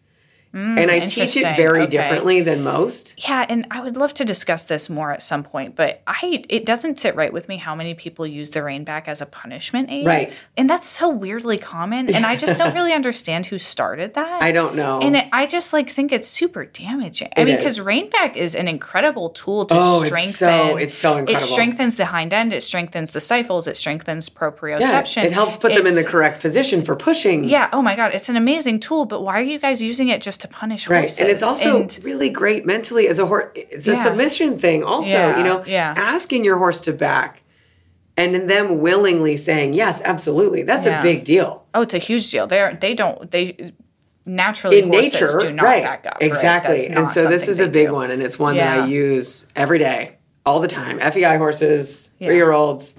And I teach it very Okay. differently than most. Yeah, and I would love to discuss this more at some point, but I it doesn't sit right with me how many people use the rein back as a punishment aid. Right. And that's so weirdly common. And I just don't really understand who started that. I don't know. and it, I just like think it's super damaging. I mean, because rein back is an incredible tool to Oh, it's strengthen. so- it's so incredible. It strengthens the hind end. It strengthens the stifles. It strengthens yeah, proprioception. it helps put them in the correct position for pushing. Yeah. Oh my God, it's an amazing tool. But why are you guys using it just to punish Right. horses? And it's also And- really great mentally as a horse. It's a Yeah. submission thing, also, Yeah, you know, yeah. asking your horse to back and then them willingly saying, yes, absolutely. That's a big deal. Oh, it's a huge deal. They're they don't they naturally in nature, do not right? back up. Exactly. That's And so this is a big do. one, and it's one that I use every day, all the time. FEI horses, three year olds,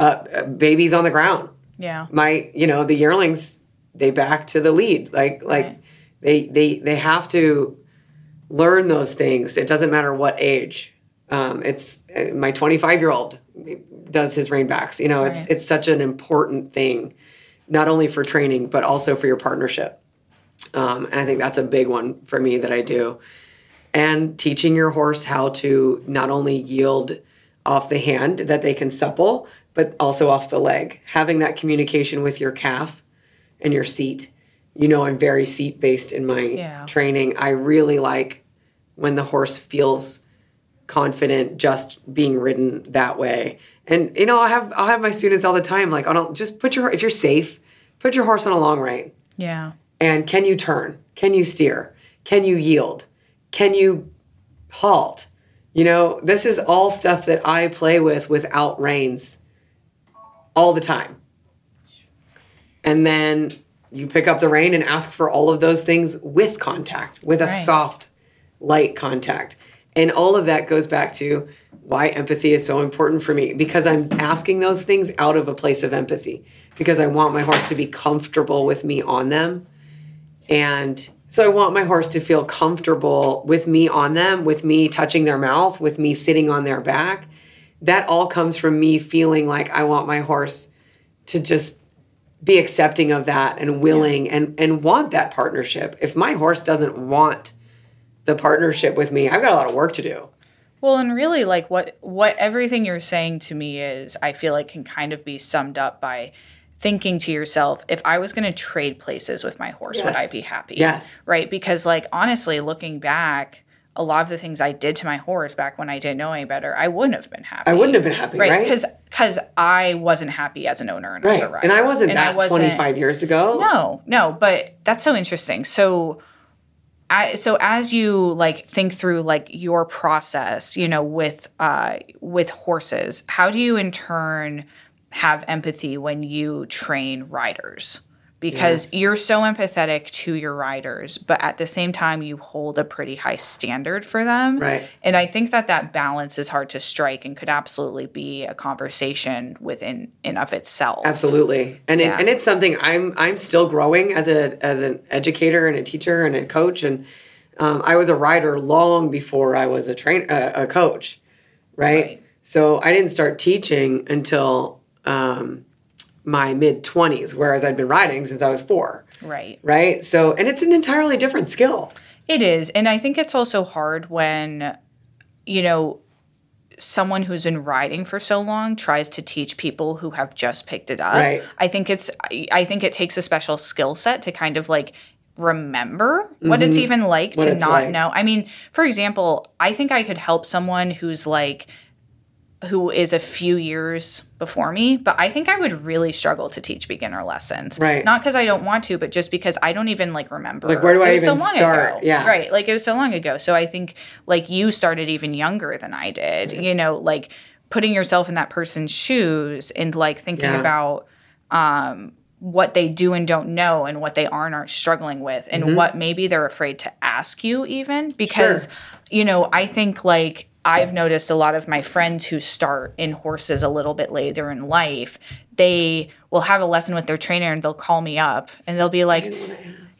uh, uh, babies on the ground. Yeah. My, you know, the yearlings, they back to the lead. Like, like Right. They they they have to learn those things. It doesn't matter what age. Um, it's uh, my 25 year old does his rein backs. You know, it's it's such an important thing, not only for training but also for your partnership. Um, and I think that's a big one for me that I do. And teaching your horse how to not only yield off the hand that they can supple, but also off the leg. Having that communication with your calf and your seat. You know, I'm very seat based in my Yeah. training. I really like when the horse feels confident just being ridden that way. And you know, I have I'll have my students all the time like, "Oh, just put your if you're safe, put your horse on a long rein." Yeah. And can you turn? Can you steer? Can you yield? Can you halt? You know, this is all stuff that I play with without reins all the time. And then you pick up the rein and ask for all of those things with contact, with a Right. soft, light contact. And all of that goes back to why empathy is so important for me because I'm asking those things out of a place of empathy because I want my horse to be comfortable with me on them and So I want my horse to feel comfortable with me on them, with me touching their mouth, with me sitting on their back. That all comes from me feeling like I want my horse to just be accepting of that and willing and and want that partnership. If my horse doesn't want the partnership with me, I've got a lot of work to do. Well, and really like what what everything you're saying to me is I feel like can kind of be summed up by thinking to yourself, if I was going to trade places with my horse, would I be happy? Yes. Right? Because like honestly, looking back, a lot of the things I did to my horse back when I didn't know any better, I wouldn't have been happy. I wouldn't have been happy, right right? because because I wasn't happy as an owner and as a rider, And I wasn't And that I wasn't- 25 years ago. No, no, but that's so interesting. So, I, so as you like think through like your process, you know, with uh, with horses, how do you in turn have empathy when you train riders? Because Yes. you're so empathetic to your riders, but at the same time, you hold a pretty high standard for them. Right. And I think that that balance is hard to strike and could absolutely be a conversation within and of itself. Absolutely, and Yeah. it, and it's something I'm I'm still growing as a as an educator and a teacher and a coach, and um, I was a rider long before I was a train uh, a coach, right? Right. So I didn't start teaching until um, my mid twenties, whereas I'd been riding since I was four, Right. right? So and it's an entirely different skill, It is. And I think it's also hard when, you know, someone who's been riding for so long tries to teach people who have just picked it up. Right. I think it's I- think it takes a special skill set to kind of like remember what it's even like Mm-hmm. What to not like. know. I mean, for example, I think I could help someone who's like who is a few years before me, but I think I would really struggle to teach beginner lessons. Right. Not because I don't want to, but just because I don't even like remember. Like, where do I was so even long start? ago. Yeah. Right. Like it was so long ago. So I think like you started even younger than I did, you know, like putting yourself in that person's shoes and like thinking Yeah. about um what they do and don't know and what they are and aren't struggling with and what maybe they're afraid to ask you even because Mm-hmm. Sure. you know i think like i've noticed a lot of my friends who start in horses a little bit later in life they will have a lesson with their trainer and they'll call me up and they'll be like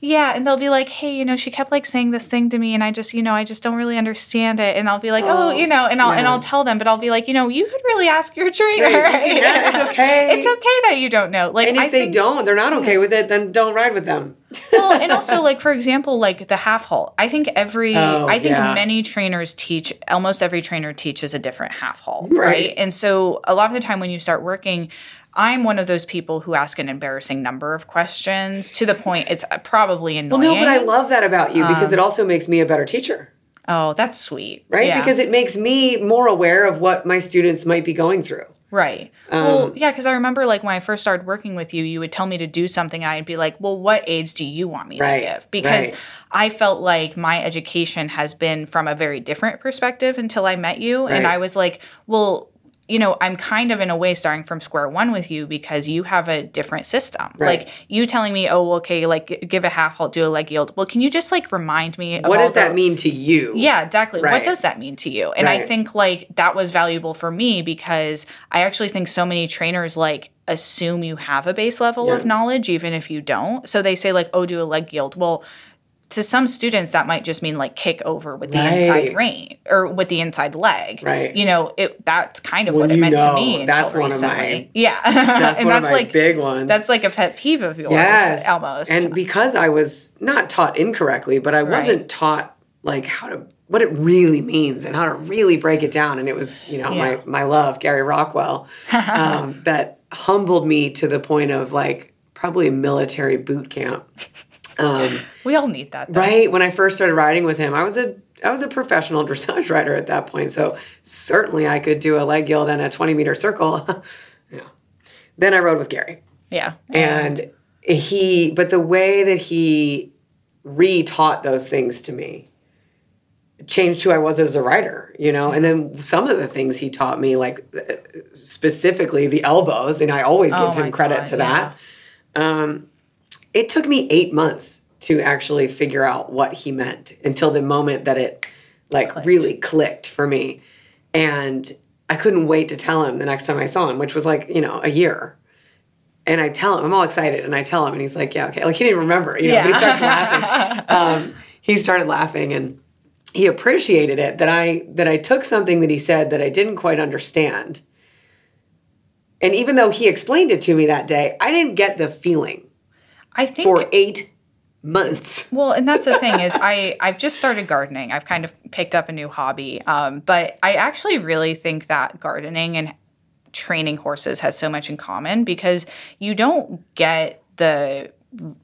yeah and they'll be like hey you know she kept like saying this thing to me and i just you know i just don't really understand it and i'll be like oh, Oh, you know and i'll and i'll tell them but i'll be like you know you could really ask your trainer Right. Yeah, it's okay. it's okay that you don't know like and if I they think- don't, they're not okay with it, then don't ride with them. well, and also like for example, like the half halt. I think every Oh, I think yeah. many trainers teach almost every trainer teaches a different half halt, right. Right. And so a lot of the time when you start working, I'm one of those people who ask an embarrassing number of questions to the point it's probably annoying. Well, no, but I love that about you because it also makes me a better teacher. oh, that's sweet, right? Yeah. Because it makes me more aware of what my students might be going through. Right. Um, well, yeah, because I remember like when I first started working with you, you would tell me to do something, and I'd be like, "Well, what aids do you want me Right, to give?" Because right. I felt like my education has been from a very different perspective until I met you, and I was like, "Well." You know, I'm kind of in a way starting from square one with you because you have a different system. Right. Like you telling me, oh, well, okay, like give a half halt, do a leg yield. Well, can you just like remind me? What does that the- mean to you? yeah, exactly. What does that mean to you? And I think like that was valuable for me because I actually think so many trainers like assume you have a base level of knowledge even if you don't. So they say like, "Oh, do a leg yield." Well, to some students that might just mean like kick over with the inside Right. rein or with the inside leg. Right. You know, it that's kind of Well, what it meant to me that's one of my- yeah. That's and one that's of my like big ones. that's like a pet peeve of yours yes, almost. And because I was not taught incorrectly, but I wasn't taught like how to what it really means and how to really break it down. And it was, you know, Yeah. my my love, Gary Rockwell, um, that humbled me to the point of like probably a military boot camp. Um, we all need that. Though. right when I first started riding with him, I was a I was a professional dressage rider at that point, so certainly I could do a leg yield and a twenty meter circle. yeah. Then I rode with Gary, Yeah. and he, but the way that he re-taught those things to me changed who I was as a rider, you know. And then some of the things he taught me, like uh, specifically the elbows, and I always give Oh him credit God, to that. Um, it took me eight months to actually figure out what he meant until the moment that it like Clicked. really clicked for me. And I couldn't wait to tell him the next time I saw him, which was like, you know, a year. and I tell him, I'm all excited, and I tell him, and he's like, "Yeah, okay." Like he didn't remember, you know, but he starts laughing. Um, he started laughing, and he appreciated it that I that I took something that he said that I didn't quite understand, and even though he explained it to me that day, I didn't get the feeling I think for eight months. Well, and that's the thing is I I've just started gardening. I've kind of picked up a new hobby. Um, but I actually really think that gardening and training horses has so much in common because you don't get the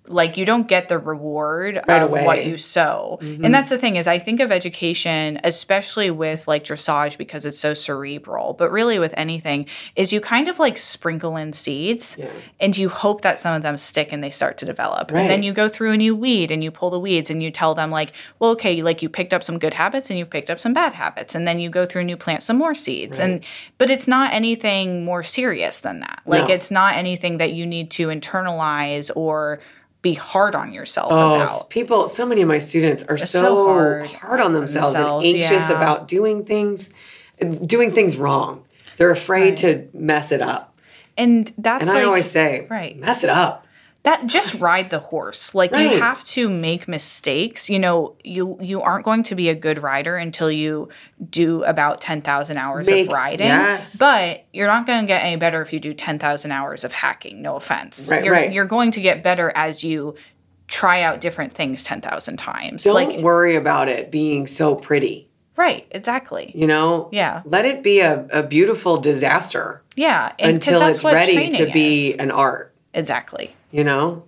like you don't get the reward Right of away. what you sow. Mm-hmm. And that's the thing is I think of education especially with like dressage because it's so cerebral, but really with anything is you kind of like sprinkle in seeds and you hope that some of them stick and they start to develop. And then you go through and you weed and you pull the weeds and you tell them like, well okay, like you picked up some good habits and you've picked up some bad habits and then you go through and you plant some more seeds. And but it's not anything more serious than that. Like No. it's not anything that you need to internalize or be hard on yourself Oh, about. people, so many of my students are so, so hard, hard on themselves, themselves, and anxious yeah. about doing things, doing things wrong. They're afraid to mess it up. And that's And like I always say, right. mess it up. That just ride the horse. Like Right. you have to make mistakes. You know, you you aren't going to be a good rider until you do about 10,000 hours Make- of riding. yes. But you're not going to get any better if you do 10,000 hours of hacking, no offense. Right, you're right. you're going to get better as you try out different things 10,000 times. Don't like worry about it being so pretty. right, exactly. You know, Yeah. Let it be a, a beautiful disaster Yeah, and until it's ready to be is. an art. exactly. You know,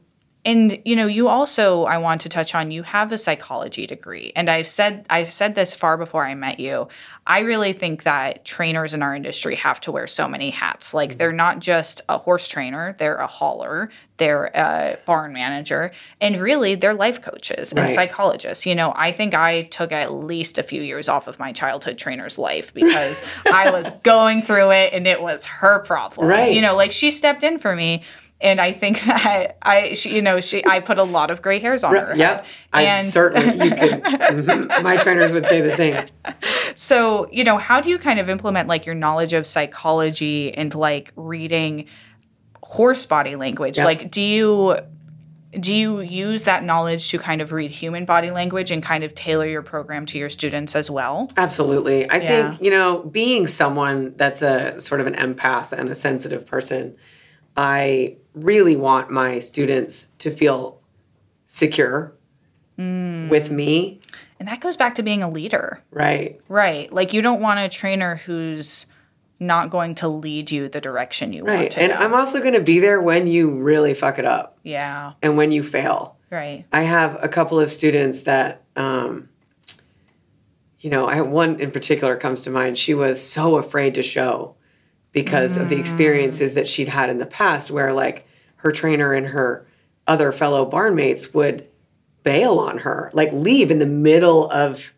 And you know, you also I want to touch on you have a psychology degree. And I've said I've said this far before I met you. I really think that trainers in our industry have to wear so many hats. Like mm-hmm. they're not just a horse trainer, they're a hauler, they're a barn manager, and really they're life coaches and Right. psychologists. You know, I think I took at least a few years off of my childhood trainer's life because I was going through it and it was her problem. Right. You know, like she stepped in for me and I think that I, she, you know, she, I put a lot of gray hairs on her. yep. I And certainly you could. mhm. My trainers would say the same. so, you know, how do you kind of implement like your knowledge of psychology and like reading horse body language? Yeah. Like, do you do you use that knowledge to kind of read human body language and kind of tailor your program to your students as well? Absolutely. I Yeah. think, you know, being someone that's a sort of an empath and a sensitive person, I really want my students to feel secure Mm. with me, And that goes back to being a leader. right? Right. Like you don't want a trainer who's not going to lead you the direction you want Right. to. And. I'm also going to be there when you really fuck it up yeah. and when you fail. Right. I have a couple of students that, um, you know, I have one in particular comes to mind. She was so afraid to show because of the experiences that she'd had in the past, where like her trainer and her other fellow barn mates would bail on her, like leave in the middle of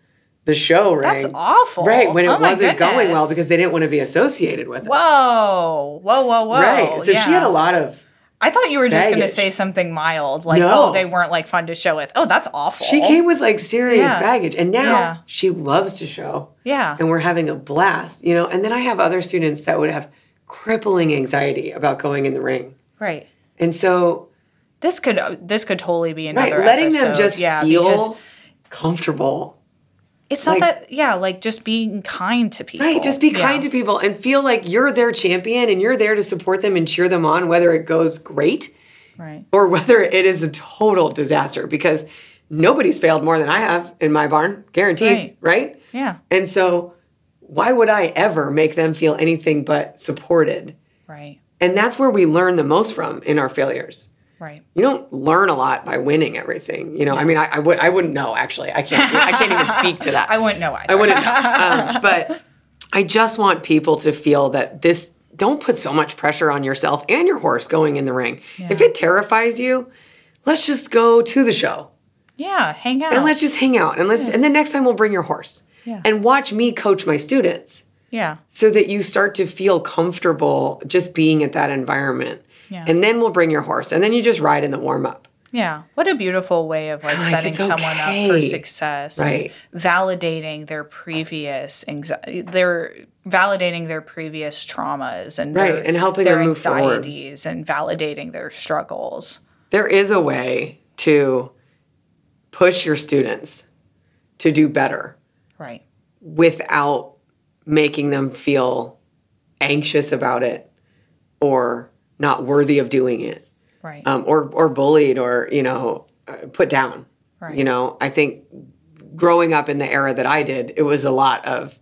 the show ring. That's awful. Right, when it Oh wasn't going well because they didn't want to be associated with it. Whoa. Whoa, whoa, whoa. right. So she had a lot of I thought you were just going to say something mild, like, No. oh, they weren't like fun to show with. Oh, that's awful. She came with like serious Yeah. baggage, and now Yeah. she loves to show. Yeah. and we're having a blast, you know. And then I have other students that would have crippling anxiety about going in the ring, Right. and so This could uh, this could totally be another right, letting them just yeah, feel comfortable, it's not like- that yeah, like just being kind to people. right? Just be Yeah. kind to people and feel like you're their champion and you're there to support them and cheer them on, whether it goes great Right. or whether it is a total disaster. Because nobody's failed more than I have in my barn, guaranteed, Right. right? Yeah. And so, why would I ever make them feel anything but supported? Right. And that's where we learn the most from in our failures. Right. You don't learn a lot by winning everything. You know, I mean, I, I would, I wouldn't know actually. I can't, I can't even speak to that. I wouldn't know either. I wouldn't know. Um, but I just want people to feel that this. Don't put so much pressure on yourself and your horse going in the ring. If it terrifies you, let's just go to the show Yeah. Hang out. and let's just hang out and let's. And then next time we'll bring your horse Yeah. and watch me coach my students yeah. so that you start to feel comfortable just being at that environment. Yeah. And then we'll bring your horse and then you just ride in the warm up. Yeah. What a beautiful way of like Like, setting someone up for success. Right. And validating their previous anxiety, their validating their previous traumas and Right, their, and helping their them move forward. anxieties and validating their struggles. There is a way to push your students to do better Right. without making them feel anxious about it or not worthy of doing it Right. um, or or bullied or you know uh, put down Right. you know i think growing up in the era that i did it was a lot of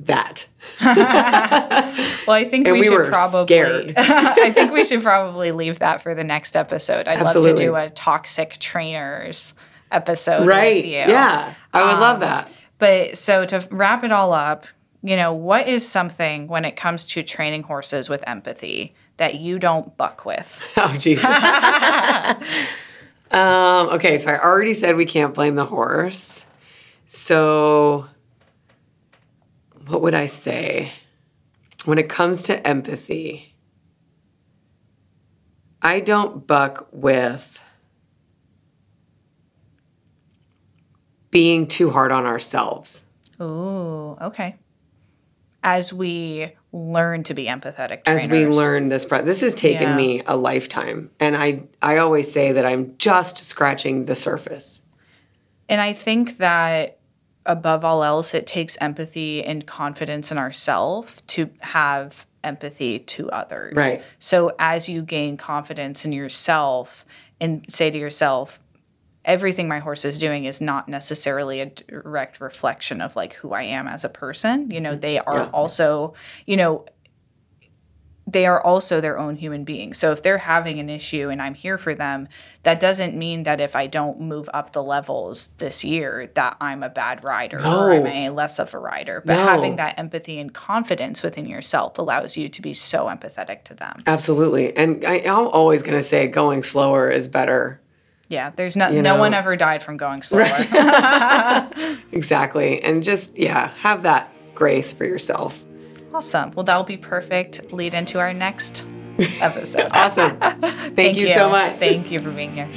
that Well, I think we, we should were probably. scared. I think we should probably leave that for the next episode. I'd love to do a toxic trainers episode right with you. yeah i would Um, love that But so to wrap it all up, you know, what is something when it comes to training horses with empathy that you don't buck with? oh jeez um, okay so i already said we can't blame the horse so what would i say when it comes to empathy i don't buck with being too hard on ourselves Ooh, okay. As we learn to be empathetic trainers. as we learn this pro- this has taken Yeah. me a lifetime and i i always say that i'm just scratching the surface And I think that above all else, it takes empathy and confidence in ourselves to have empathy to others. Right. So as you gain confidence in yourself and say to yourself, everything my horse is doing is not necessarily a direct reflection of like who I am as a person. You know, they are Yeah. also, you know, they are also their own human beings. So if they're having an issue and I'm here for them, that doesn't mean that if I don't move up the levels this year that I'm a bad rider or I'm a less of a rider. But No. having that empathy and confidence within yourself allows you to be so empathetic to them. absolutely and I, i'm always going to say going slower is better Yeah, there's no You no know. one ever died from going slower. exactly and just yeah have that grace for yourself awesome. Well, that'll be perfect lead into our next episode. awesome thank, you so much Thank you for being here.